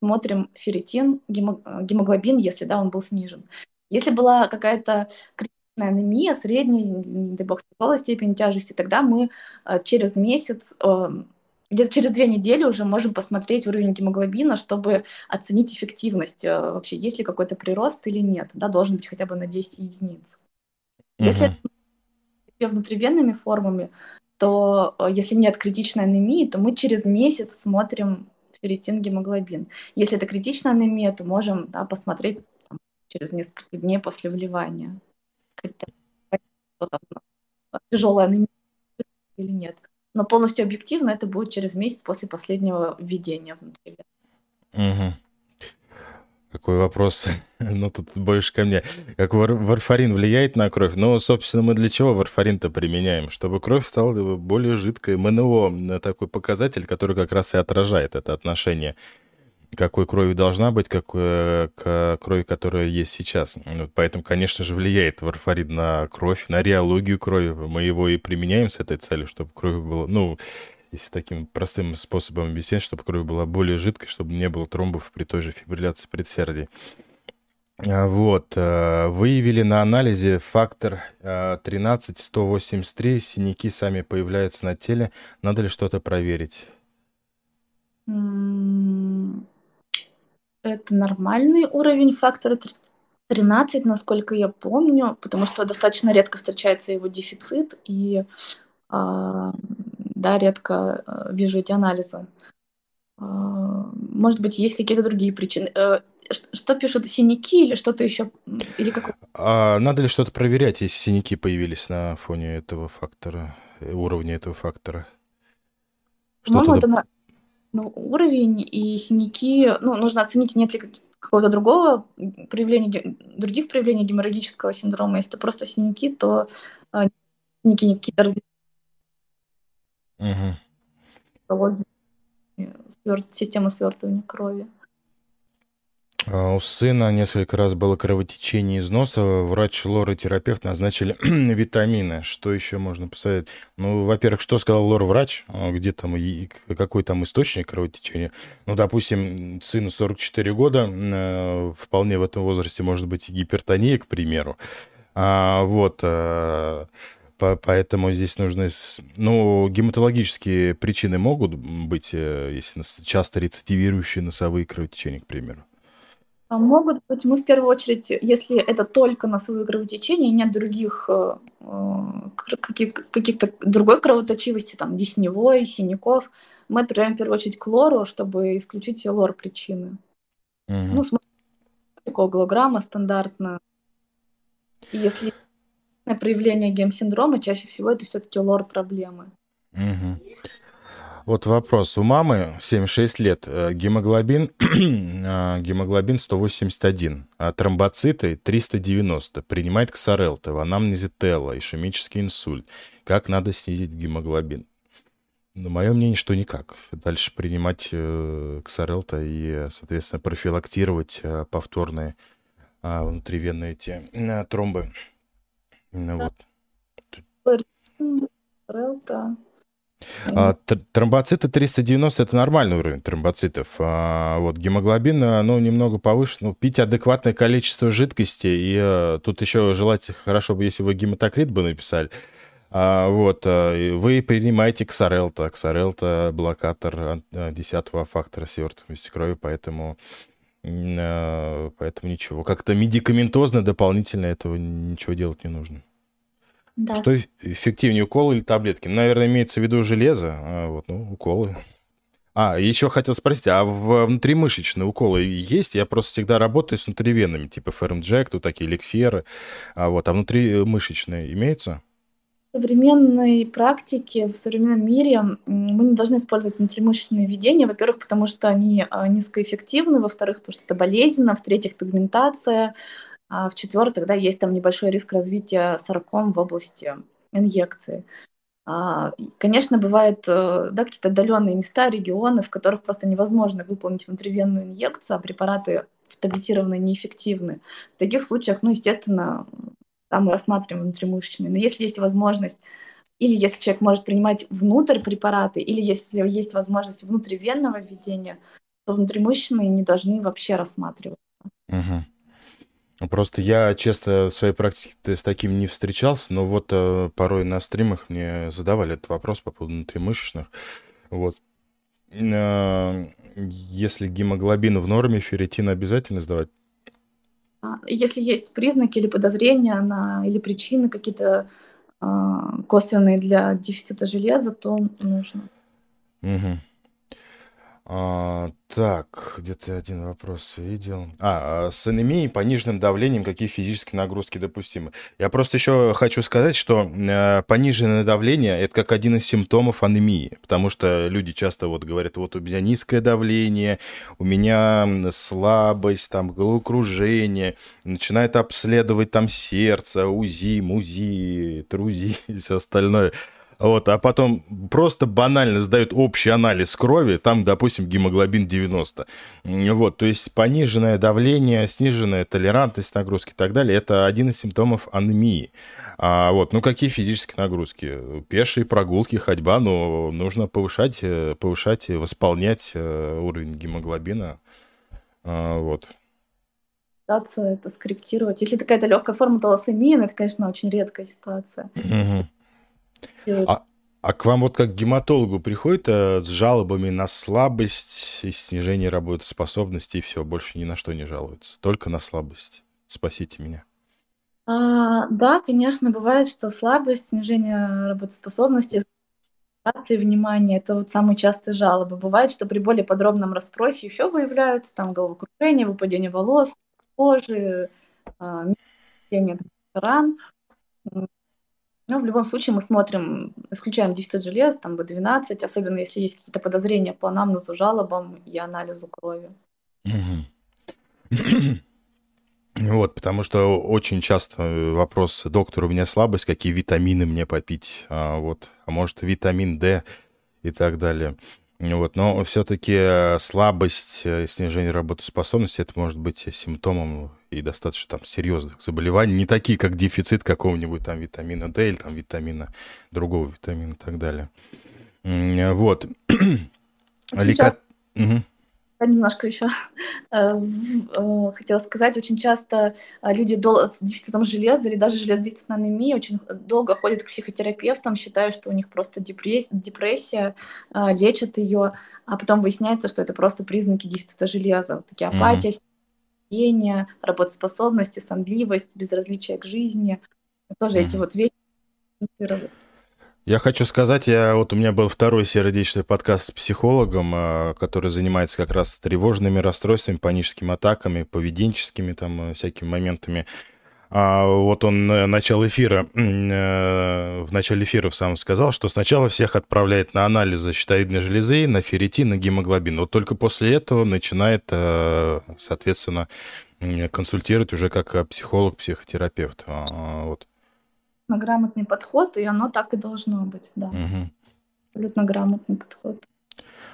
смотрим ферритин, гемоглобин, если да, он был снижен. Если была какая-то критичная анемия, средней, дай бог, тяжелой степени тяжести, тогда мы э, через месяц, э, где-то через две недели уже можем посмотреть уровень гемоглобина, чтобы оценить эффективность, э, вообще есть ли какой-то прирост или нет. Да, должен быть хотя бы на 10 единиц. Угу. Если внутривенными формами, то если нет критичной анемии, то мы через месяц смотрим ферритин, гемоглобин. Если это критичная анемия, то можем да, посмотреть там, через несколько дней после вливания. Тяжелая анемия или нет. Но полностью объективно это будет через месяц после последнего введения внутри. Угу. Какой вопрос? [LAUGHS] ну, тут больше ко мне. Как вар варфарин влияет на кровь? Ну, собственно, мы для чего варфарин-то применяем? Чтобы кровь стала более жидкой. МНО — такой показатель, который как раз и отражает это отношение какой крови должна быть, какой, к крови, которая есть сейчас. Поэтому, конечно же, влияет варфарин на кровь, на реологию крови. Мы его и применяем с этой целью, чтобы кровь была, ну, если таким простым способом объяснять, чтобы кровь была более жидкой, чтобы не было тромбов при той же фибрилляции предсердий. А, вот, э, выявили на анализе фактор 13183, э, синяки сами появляются на теле. Надо ли что-то проверить? Это нормальный уровень фактора 13, насколько я помню, потому что достаточно редко встречается его дефицит, и а, да, редко э, вижу эти анализы. А, может быть, есть какие-то другие причины. Э, что пишут, синяки или что-то еще? Или как... а надо ли что-то проверять, если синяки появились на фоне этого фактора, э, уровня этого фактора? По-моему, это на... ну, уровень и синяки, ну, нужно оценить, нет ли какого-то другого проявления, других проявлений геморрагического синдрома. Если это просто синяки, то синяки не какие-то различия. Угу. Система свертывания крови. А у сына несколько раз было кровотечение из носа. Врач-лоротерапевт назначили [CLEARS THROAT] витамины. Что еще можно посоветовать? Ну, во-первых, что сказал лор-врач? А где там, какой там источник кровотечения? Ну, допустим, сыну 44 года, э, вполне в этом возрасте может быть гипертония, к примеру. А, вот, э, поэтому здесь нужны... Ну, гематологические причины могут быть, э, если часто рецидивирующие носовые кровотечения, к примеру. А могут быть, мы в первую очередь, если это только носовые кровотечения, нет других э, э, каких, каких-то другой кровоточивости, там, десневой, синяков, мы отправляем в первую очередь к лору, чтобы исключить лор причины. Угу. Ну, смотрим, коглограмма стандартно. Если проявление гем-синдрома, чаще всего это все-таки лор проблемы. Угу. Вот вопрос. У мамы 76 лет, э, гемоглобин, а, [CLEARS THROAT] гемоглобин 181, а тромбоциты 390. Принимает ксарелта, в анамнезе телла, ишемический инсульт. Как надо снизить гемоглобин? На мое мнение, что никак. Дальше принимать э, ксарелта и, соответственно, профилактировать э, повторные э, внутривенные эти э, тромбы. Ну, вот. Ксарелта. А, тромбоциты 390 это нормальный уровень тромбоцитов. А, вот гемоглобин, ну, немного повыше. Ну, пить адекватное количество жидкости. И а, тут еще желать хорошо бы, если вы гематокрит бы написали. А, вот, а, вы принимаете ксарелта. Ксарелта блокатор 10 фактора свертываемости крови, поэтому поэтому ничего. Как-то медикаментозно дополнительно этого ничего делать не нужно. Да. Что эффективнее, уколы или таблетки? Наверное, имеется в виду железо. А вот, ну, уколы. А, еще хотел спросить, а внутримышечные уколы есть? Я просто всегда работаю с внутривенными, типа фермджек, тут такие ликферы. А вот, а внутримышечные имеются? В современной практике, в современном мире мы не должны использовать внутримышечные введения, во-первых, потому что они а, низкоэффективны, во-вторых, потому что это болезненно, в-третьих, пигментация, а в-четвертых, тогда есть там небольшой риск развития сарком в области инъекции. А, конечно, бывают э, да, какие-то отдаленные места, регионы, в которых просто невозможно выполнить внутривенную инъекцию, а препараты таблетированные неэффективны. В таких случаях, ну, естественно, там мы рассматриваем внутримышечные. Но если есть возможность, или если человек может принимать внутрь препараты, или если есть возможность внутривенного введения, то внутримышечные не должны вообще рассматриваться. Угу. Просто я, честно, в своей практике с таким не встречался, но вот э, порой на стримах мне задавали этот вопрос по поводу внутримышечных. Вот. Э, если гемоглобин в норме, ферритин обязательно сдавать? А, если есть признаки или подозрения на, или причины какие-то э, косвенные для дефицита железа, то нужно. Угу. А, так, где-то один вопрос видел. А, с анемией, пониженным давлением, какие физические нагрузки допустимы? Я просто еще хочу сказать, что э, пониженное давление – это как один из симптомов анемии, потому что люди часто вот говорят, вот у меня низкое давление, у меня слабость, там, головокружение, начинают обследовать там сердце, УЗИ, МУЗИ, ТРУЗИ и все остальное – Вот, а потом просто банально сдают общий анализ крови, там, допустим, гемоглобин 90. Вот, то есть пониженное давление, сниженная толерантность нагрузки и так далее, это один из симптомов анемии. А вот, ну какие физические нагрузки? Пешие прогулки, ходьба, но нужно повышать, э, повышать, восполнять э, уровень гемоглобина. А, вот. Пытаться это скорректировать. Если какая-то легкая форма талассемии, ну, это, конечно, очень редкая ситуация. Угу. А, а к вам вот как к гематологу приходит э, с жалобами на слабость и снижение работоспособности, и все, больше ни на что не жалуются, только на слабость. Спасите меня. А, да, конечно, бывает, что слабость, снижение работоспособности, концентрации внимания– это вот самые частые жалобы. Бывает, что при более подробном расспросе еще выявляются там головокружение, выпадение волос, кожи, а, ран. Но в любом случае мы смотрим, исключаем дефицит железа, там B12, особенно если есть какие-то подозрения по анамнезу, жалобам и анализу крови. [COUGHS] Вот, потому что очень часто вопрос, доктор, у меня слабость, какие витамины мне попить, а, вот, а может витамин D и так далее. Вот, но все-таки слабость, э, снижение работоспособности, это может быть симптомом и достаточно там серьезных заболеваний, не такие, как дефицит какого-нибудь там витамина D или там витамина, другого витамина и так далее. Вот. Сейчас... Угу немножко еще [LAUGHS] э, э, хотела сказать, очень часто э, люди с дефицитом железа или даже железодефицитной анемии очень долго ходят к психотерапевтам, считая, что у них просто депрессия, лечат ее, а потом выясняется, что это просто признаки дефицита железа. Вот такие апатия, mm-hmm. Работоспособность, сонливость, безразличие к жизни. Тоже mm-hmm. эти вот вещи я хочу сказать, я, вот у меня был второй сердечный подкаст с психологом, а, который занимается как раз тревожными расстройствами, паническими атаками, поведенческими там э, всякими моментами. А вот он э, начал эфира, [CLEARS THROAT] э, в начале эфира сам сказал, что сначала всех отправляет на анализы щитовидной железы, на ферритин, на гемоглобин. Вот только после этого начинает, соответственно, консультировать уже как психолог, психотерапевт. А, вот грамотный подход, и оно так и должно быть, да. Угу. Абсолютно грамотный подход.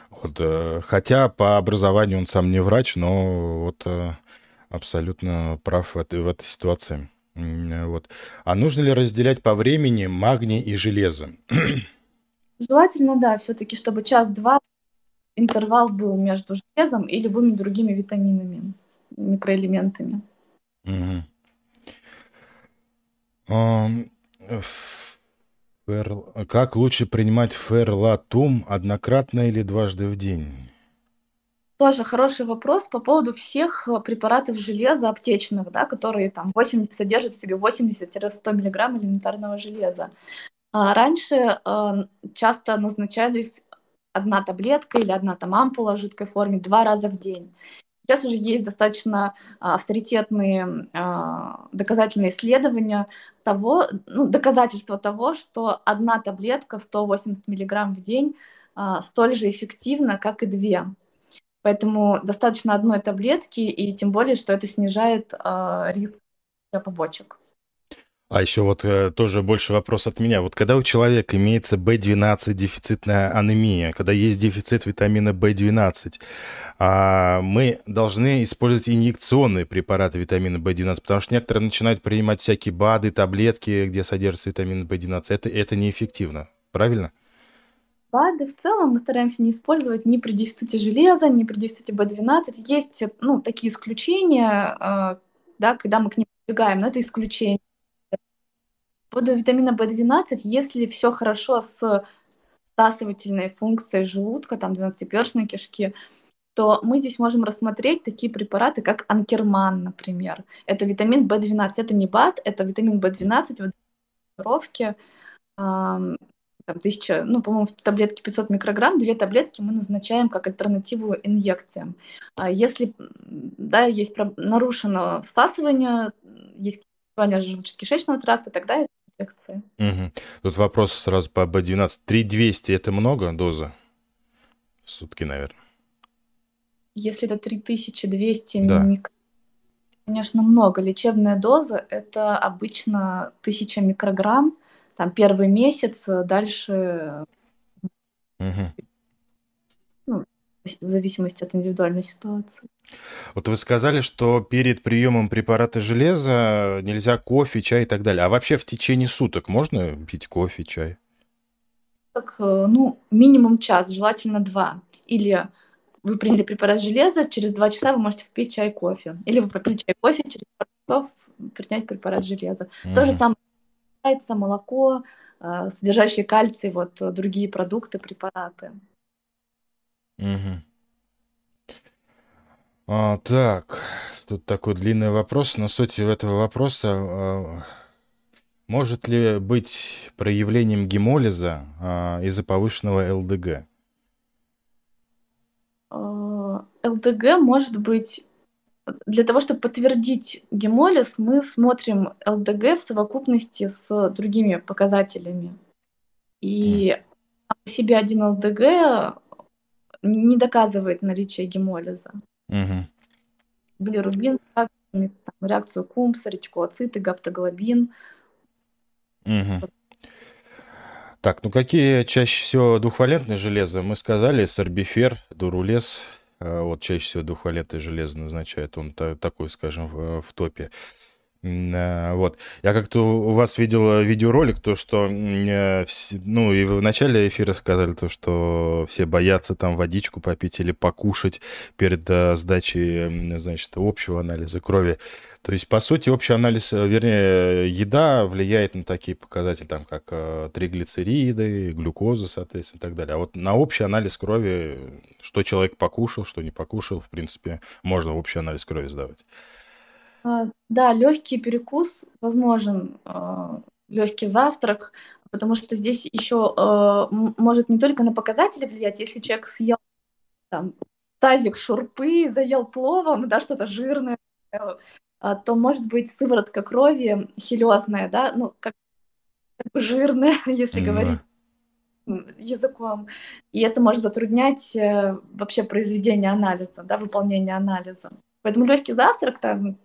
Вот, э, хотя по образованию он сам не врач, но вот э, абсолютно прав в этой, в этой ситуации. Вот. А нужно ли разделять по времени магний и железо? [CLEARS THROAT] Желательно, да, все-таки, чтобы час-два интервал был между железом и любыми другими витаминами, микроэлементами. Угу. Фер... Как лучше принимать ферлатум однократно или дважды в день? Тоже хороший вопрос по поводу всех э, препаратов железа аптечных, да, которые там 8, содержат в себе 80-100 мг элементарного железа. А раньше э, часто назначались одна таблетка или одна там ампула в жидкой форме два раза в день. Сейчас уже есть достаточно а, авторитетные доказательные исследования того, ну, доказательства того, что одна таблетка 180 мг в день столь же эффективна, как и две. Поэтому достаточно одной таблетки, и тем более, что это снижает риск побочек. А еще вот э, тоже больше вопрос от меня. Вот когда у человека имеется B12 дефицитная анемия, когда есть дефицит витамина B12, а мы должны использовать инъекционные препараты витамина B12, потому что некоторые начинают принимать всякие БАДы, таблетки, где содержится витамин B12. Это, это неэффективно, правильно? БАДы в целом мы стараемся не использовать ни при дефиците железа, ни при дефиците B12. Есть ну, такие исключения, э, да, когда мы к ним прибегаем, но это исключение поводу витамина В12, если все хорошо с всасывательной функцией желудка, там двенадцатиперстной кишки, то мы здесь можем рассмотреть такие препараты, как анкерман, например. Это витамин В12, это не БАД, это витамин В12 в дозировке там, тысяча, ну, по-моему, в таблетке 500 микрограмм, две таблетки мы назначаем как альтернативу инъекциям. А если, да, есть нарушено всасывание, есть желудочно-кишечного тракта, тогда это инфекции. Угу. Тут вопрос сразу по B12. 3200 это много доза? В сутки, наверное. Если это 3200 да. микро... Конечно, много. Лечебная доза – это обычно 1000 микрограмм, там первый месяц, э, дальше Мгм. ну, в зависимости от индивидуальной ситуации. Вот вы сказали, что перед приемом препарата железа нельзя кофе, чай и так далее. А вообще в течение суток можно пить кофе, чай? Так, э, ну, минимум час, желательно два. Или вы приняли препарат железа, через два часа вы можете попить чай, кофе. Или вы попили чай, кофе, через пару часов принять препарат железа. То же самое яйца, молоко, э, содержащие кальций, вот э, другие продукты, препараты. Мгм. А, так, тут такой длинный вопрос, но суть этого вопроса, а, может ли быть проявлением гемолиза а, из-за повышенного ЛДГ? Э, ЛДГ может быть... Для того, чтобы подтвердить гемолиз, мы смотрим ЛДГ в совокупности с другими показателями. И по себе один ЛДГ не доказывает наличие гемолиза. Мгм. Билирубин, там, реакцию Кумса, речкооциты, гаптоглобин. Мгм. Так, ну какие чаще всего двухвалентные железа? Мы сказали, сорбифер, дурулез, вот чаще всего двухвалентное железо назначают, он та- такой, скажем, в, в топе. А, Вот. Я как-то у вас видел видеоролик, то, что, э, ну, и в начале эфира сказали, то, что все боятся там водичку попить или покушать перед э, сдачей, значит, общего анализа крови. То есть, по сути, общий анализ, э, вернее, еда влияет на такие показатели, там, как э, триглицериды, глюкоза, соответственно, и так далее. А вот на общий анализ крови, что человек покушал, что не покушал, в принципе, можно общий анализ крови сдавать. А, Да, легкий перекус возможен, легкий завтрак, потому что здесь еще может не только на показатели влиять, если человек съел там тазик шурпы, заел пловом, да, что-то жирное, э, а, то может быть сыворотка крови хилезная, да, ну, как, как бы жирная, [LAUGHS] если Да. говорить языком. И это может затруднять э, вообще произведение анализа, да, выполнение анализа. Поэтому легкий завтрак, там,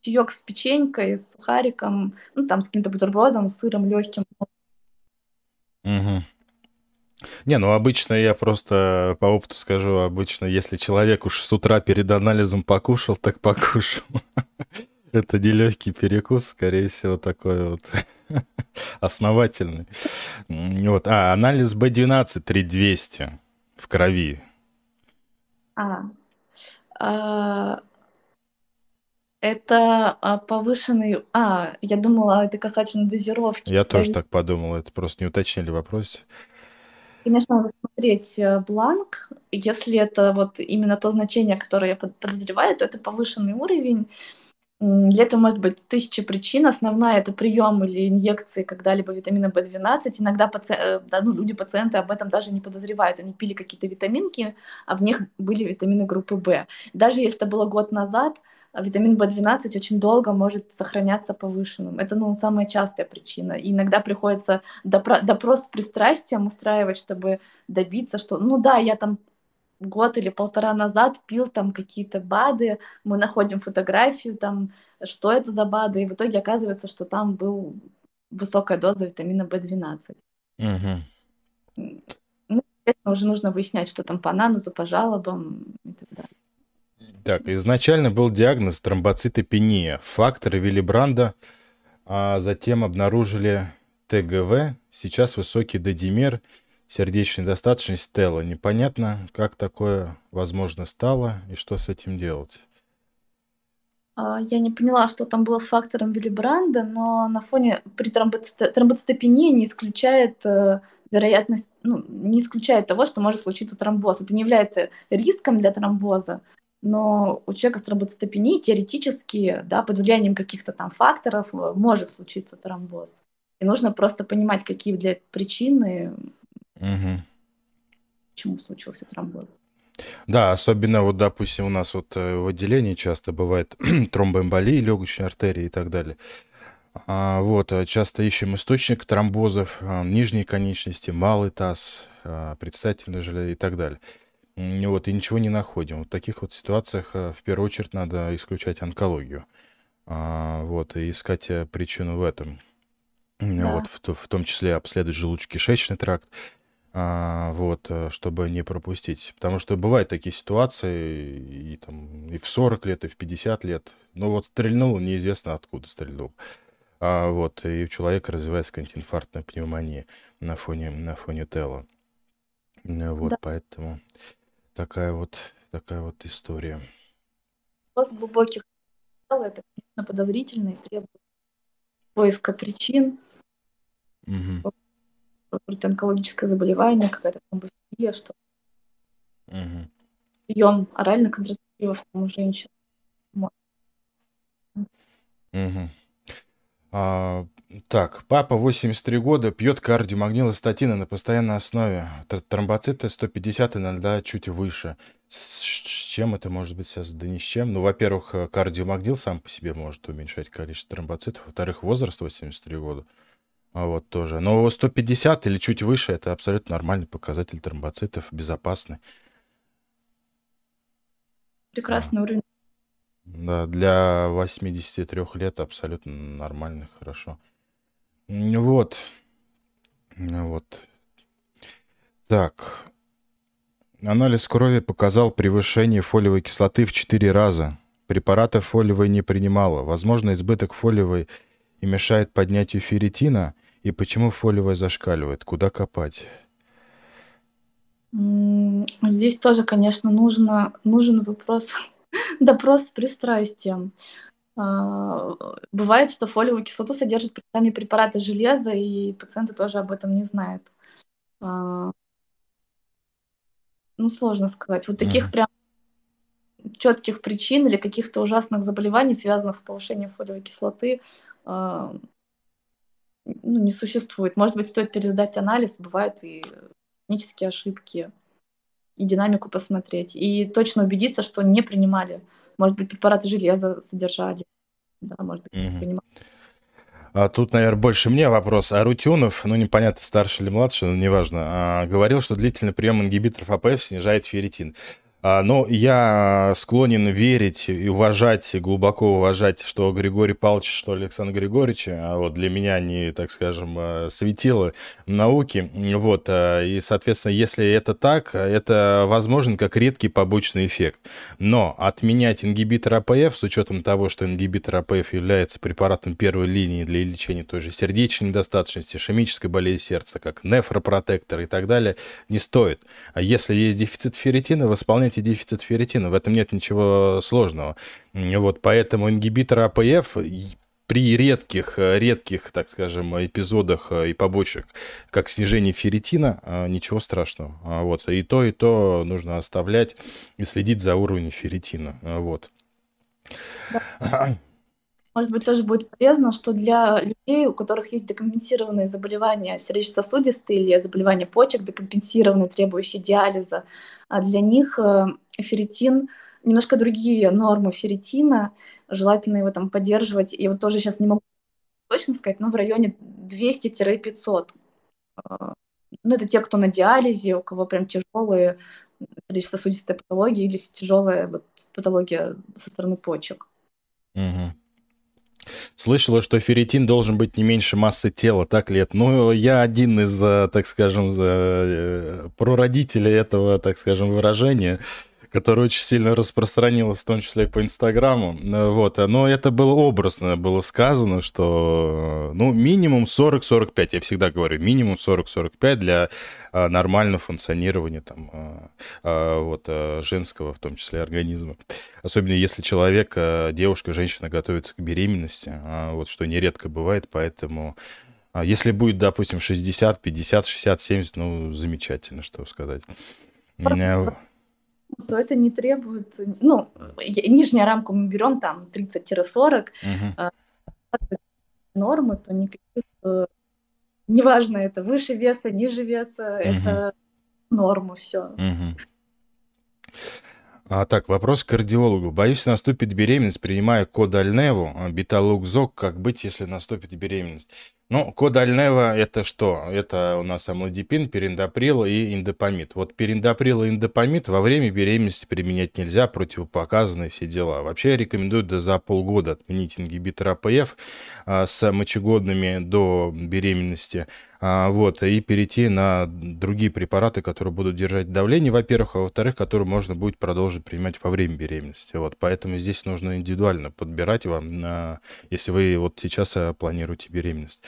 чаек с печенькой, с сухариком, ну, там, с каким-то бутербродом, с сыром легким. Мгм. Не, ну обычно я просто по опыту скажу, обычно, если человек уж с утра перед анализом покушал, так покушал. [LAUGHS] Это не легкий перекус, скорее всего, такой вот [LAUGHS] основательный. Вот. А, анализ B12 3200 в крови. А, а, это а, повышенный... А, я думала, это касательно дозировки. Я тоже так подумал, это просто не уточнили в вопросе. Конечно, надо смотреть э, бланк. Если это вот именно то значение, которое я под- подозреваю, то это повышенный уровень. Для этого может быть тысяча причин. Основная это прием или инъекции когда-либо витамина В12. Иногда паци- э, да, ну, люди, пациенты об этом даже не подозревают. Они пили какие-то витаминки, а в них были витамины группы В. Даже если это было год назад, витамин В12 очень долго может сохраняться повышенным. Это ну, самая частая причина. И иногда приходится допро- допрос с пристрастием устраивать, чтобы добиться, что, ну да, я там год или полтора назад пил там какие-то БАДы, мы находим фотографию там, что это за БАДы, и в итоге оказывается, что там был высокая доза витамина В12. Мгм. Ну, естественно, уже нужно выяснять, что там по анамнезу, по жалобам и так далее. Так, изначально был диагноз тромбоцитопения, фактор Виллибранда, а затем обнаружили ТГВ, сейчас высокий дедимер, сердечная недостаточность Телла. Непонятно, как такое возможно стало и что с этим делать. А, Я не поняла, что там было с фактором Виллибранда, но на фоне при тромбоцит- тромбоцитопении не исключает э, вероятность, ну, не исключает того, что может случиться тромбоз. Это не является риском для тромбоза, но у человека с тромбоцитопенией теоретически, да, под влиянием каких-то там факторов э, может случиться тромбоз. И нужно просто понимать, какие для причины, Мгм. почему случился тромбоз. Да, особенно вот, допустим, у нас вот э, в отделении часто бывает [CLEARS THROAT] тромбоэмболии легочной артерии и так далее. А, вот, э, часто ищем источник тромбозов, а, нижние конечности, малый таз, а, предстательная железа и так далее. Вот, и ничего не находим. Вот в таких вот ситуациях э, в первую очередь надо исключать онкологию. А, Вот, и искать э, причину в этом. Да. Вот, в, в том числе обследовать желудочно-кишечный тракт, а, вот, э, чтобы не пропустить. Потому что бывают такие ситуации и, там, и в 40 лет, и в 50 лет. Ну вот стрельнул, неизвестно откуда стрельнул. А, вот, и у человека развивается какая-нибудь инфарктная пневмония на фоне, на фоне тела. Вот, да. поэтому такая вот, такая вот история. После глубоких это, конечно, подозрительно и требует поиска причин. Угу. Онкологическое заболевание, какая-то тромбофилия, что угу. прием оральных контрацептивов там у женщин. Угу. А, так, папа 83 года, пьет кардиомагнил и статины на постоянной основе. Тромбоциты 150 иногда чуть выше. С, чем это может быть связано? Да ни с чем. Ну, во-первых, э, кардиомагнил сам по себе может уменьшать количество тромбоцитов. Во-вторых, возраст 83 года. А вот тоже. Но 150 или чуть выше это абсолютно нормальный показатель тромбоцитов, безопасный. Прекрасный а. уровень да, для 83 лет абсолютно нормально, хорошо. Вот. Вот. Так. Анализ крови показал превышение фолиевой кислоты в 4 раза. Препараты фолиевой не принимала. Возможно, избыток фолиевой и мешает поднятию ферритина. И почему фолиевая зашкаливает? Куда копать? Здесь тоже, конечно, нужно, нужен вопрос [LAUGHS] допрос с пристрастием. А, бывает, что фолиевую кислоту содержат сами препараты железа, и пациенты тоже об этом не знают. А, ну, сложно сказать. Вот таких прям четких причин или каких-то ужасных заболеваний, связанных с повышением фолиевой кислоты, а, ну, не существует. Может быть, стоит пересдать анализ, бывают и технические ошибки и динамику посмотреть. И точно убедиться, что не принимали. Может быть, препараты железа содержали. Да, может быть, не принимали. А тут, наверное, больше мне вопрос. А Рутюнов, ну, непонятно, старше или младше, но неважно, а, говорил, что длительный прием ингибиторов АПФ снижает ферритин. А, но я склонен верить и уважать, глубоко уважать, что Григорий Павлович, что Александр Григорьевич, а вот для меня они, так скажем, э, светило науки. Вот, э, и, соответственно, если это так, это возможен как редкий побочный эффект. Но отменять ингибитор АПФ, с учетом того, что ингибитор АПФ является препаратом первой линии для лечения той же сердечной недостаточности, ишемической болезни сердца, как нефропротектор и так далее, не стоит. А если есть дефицит ферритина, восполнять и дефицит ферритина. В этом нет ничего сложного. Вот, поэтому ингибитор АПФ при редких, редких, так скажем, эпизодах и побочек, как снижение ферритина, ничего страшного. Вот. И то, и то нужно оставлять и следить за уровнем ферритина. Вот. Да. [CLEARS THROAT] Может быть, тоже будет полезно, что для людей, у которых есть декомпенсированные заболевания сердечно-сосудистые или заболевания почек, декомпенсированные, требующие диализа, а для них э, ферритин, немножко другие нормы ферритина, желательно его там поддерживать. И вот тоже сейчас не могу точно сказать, но в районе 200-500. А, ну, это те, кто на диализе, у кого прям тяжелые сердечно-сосудистые патологии или тяжелая вот патология со стороны почек. Угу. Слышала, что ферритин должен быть не меньше массы тела, так ли это? Ну, я один из, э, так скажем, э, прародителей этого, так скажем, выражения которое очень сильно распространилось, в том числе и по Инстаграму. Э, вот. Но это было образно, было сказано, что ну, минимум 40-45, я всегда говорю, минимум 40-45 для а, нормального функционирования там, а, а, вот, а, женского, в том числе, организма. Особенно если человек, а, девушка, женщина готовится к беременности, а, вот, что нередко бывает, поэтому... Если будет, допустим, 60, 50, 60, 70, ну, замечательно, что сказать то это не требует... Ну, нижняя рамку мы берем там 30-40, uh-huh. нормы, то никаких... Э, неважно, это выше веса, ниже веса, uh-huh. это норму все. Uh-huh. А, так, вопрос к кардиологу. Боюсь, наступит беременность, принимая код Альневу, беталукзок, как быть, если наступит беременность? Ну, кодальнева это что? Это у нас амлодипин, периндаприл и индопамид. Вот периндаприл и индопамид во время беременности применять нельзя, противопоказаны все дела. Вообще я рекомендую да, за полгода отменить ингибитор АПФ а, с мочегодными до беременности, а, вот, и перейти на другие препараты, которые будут держать давление, во-первых, а во-вторых, которые можно будет продолжить принимать во время беременности. Вот, поэтому здесь нужно индивидуально подбирать вам, а, если вы вот сейчас а, планируете беременность.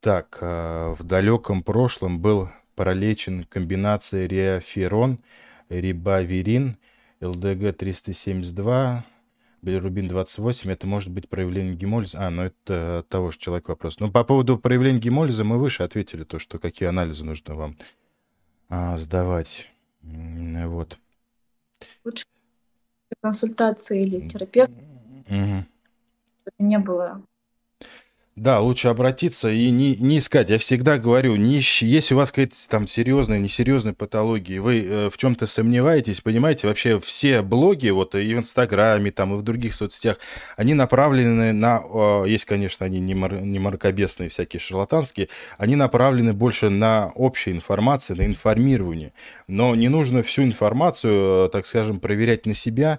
Так, а, в далеком прошлом был пролечен комбинацией реаферон, рибавирин, ЛДГ-372, билирубин 28, это может быть проявление гемолиза. А, ну это от того же человека вопрос. Ну, по поводу проявления гемолиза мы выше ответили то, что какие анализы нужно вам а, сдавать. Вот. Лучше консультации или терапевт. Угу. Не было да, лучше обратиться и не, не искать. Я всегда говорю, не ищ... если у вас какая-то там серьезная, несерьезная патология, вы э, в чем-то сомневаетесь, понимаете, вообще все блоги, вот и в Инстаграме, там, и в других соцсетях, они направлены на, э, есть, конечно, они не, мар... не маркобесные, всякие шарлатанские, они направлены больше на общую информацию, на информирование. Но не нужно всю информацию, э, так скажем, проверять на себя,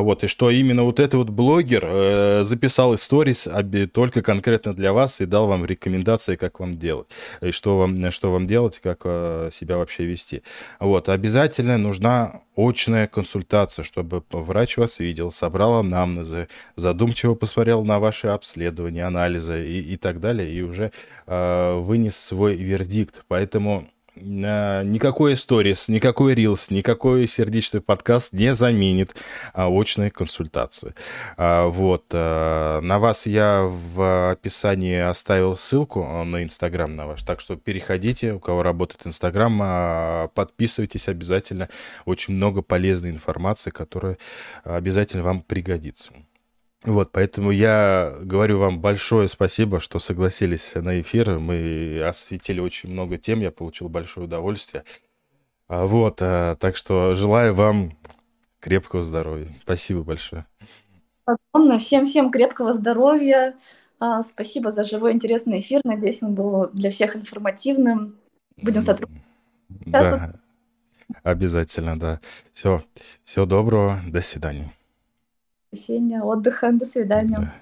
вот, и что именно вот этот вот блогер э, записал историс только конкретно для вас и дал вам рекомендации, как вам делать, и что вам, что вам делать, как э, себя вообще вести. Вот, обязательно нужна очная консультация, чтобы врач вас видел, собрал анамнезы, задумчиво посмотрел на ваши обследования, анализы и, и так далее, и уже э, вынес свой вердикт. Поэтому никакой сторис, никакой рилс, никакой сердечный подкаст не заменит а, очные консультации. А, вот. А, на вас я в описании оставил ссылку на Инстаграм на ваш, так что переходите, у кого работает Инстаграм, подписывайтесь обязательно. Очень много полезной информации, которая обязательно вам пригодится. Вот, поэтому я говорю вам большое спасибо, что согласились на эфир. Мы осветили очень много тем, я получил большое удовольствие. А вот, а, так что желаю вам крепкого здоровья. Спасибо большое. Огромное. Всем-всем крепкого здоровья. А, спасибо за живой интересный эфир. Надеюсь, он был для всех информативным. Будем сотрудничать. Да, обязательно, да. Все, всего доброго, до свидания воскресенья, отдыха. До свидания. Да.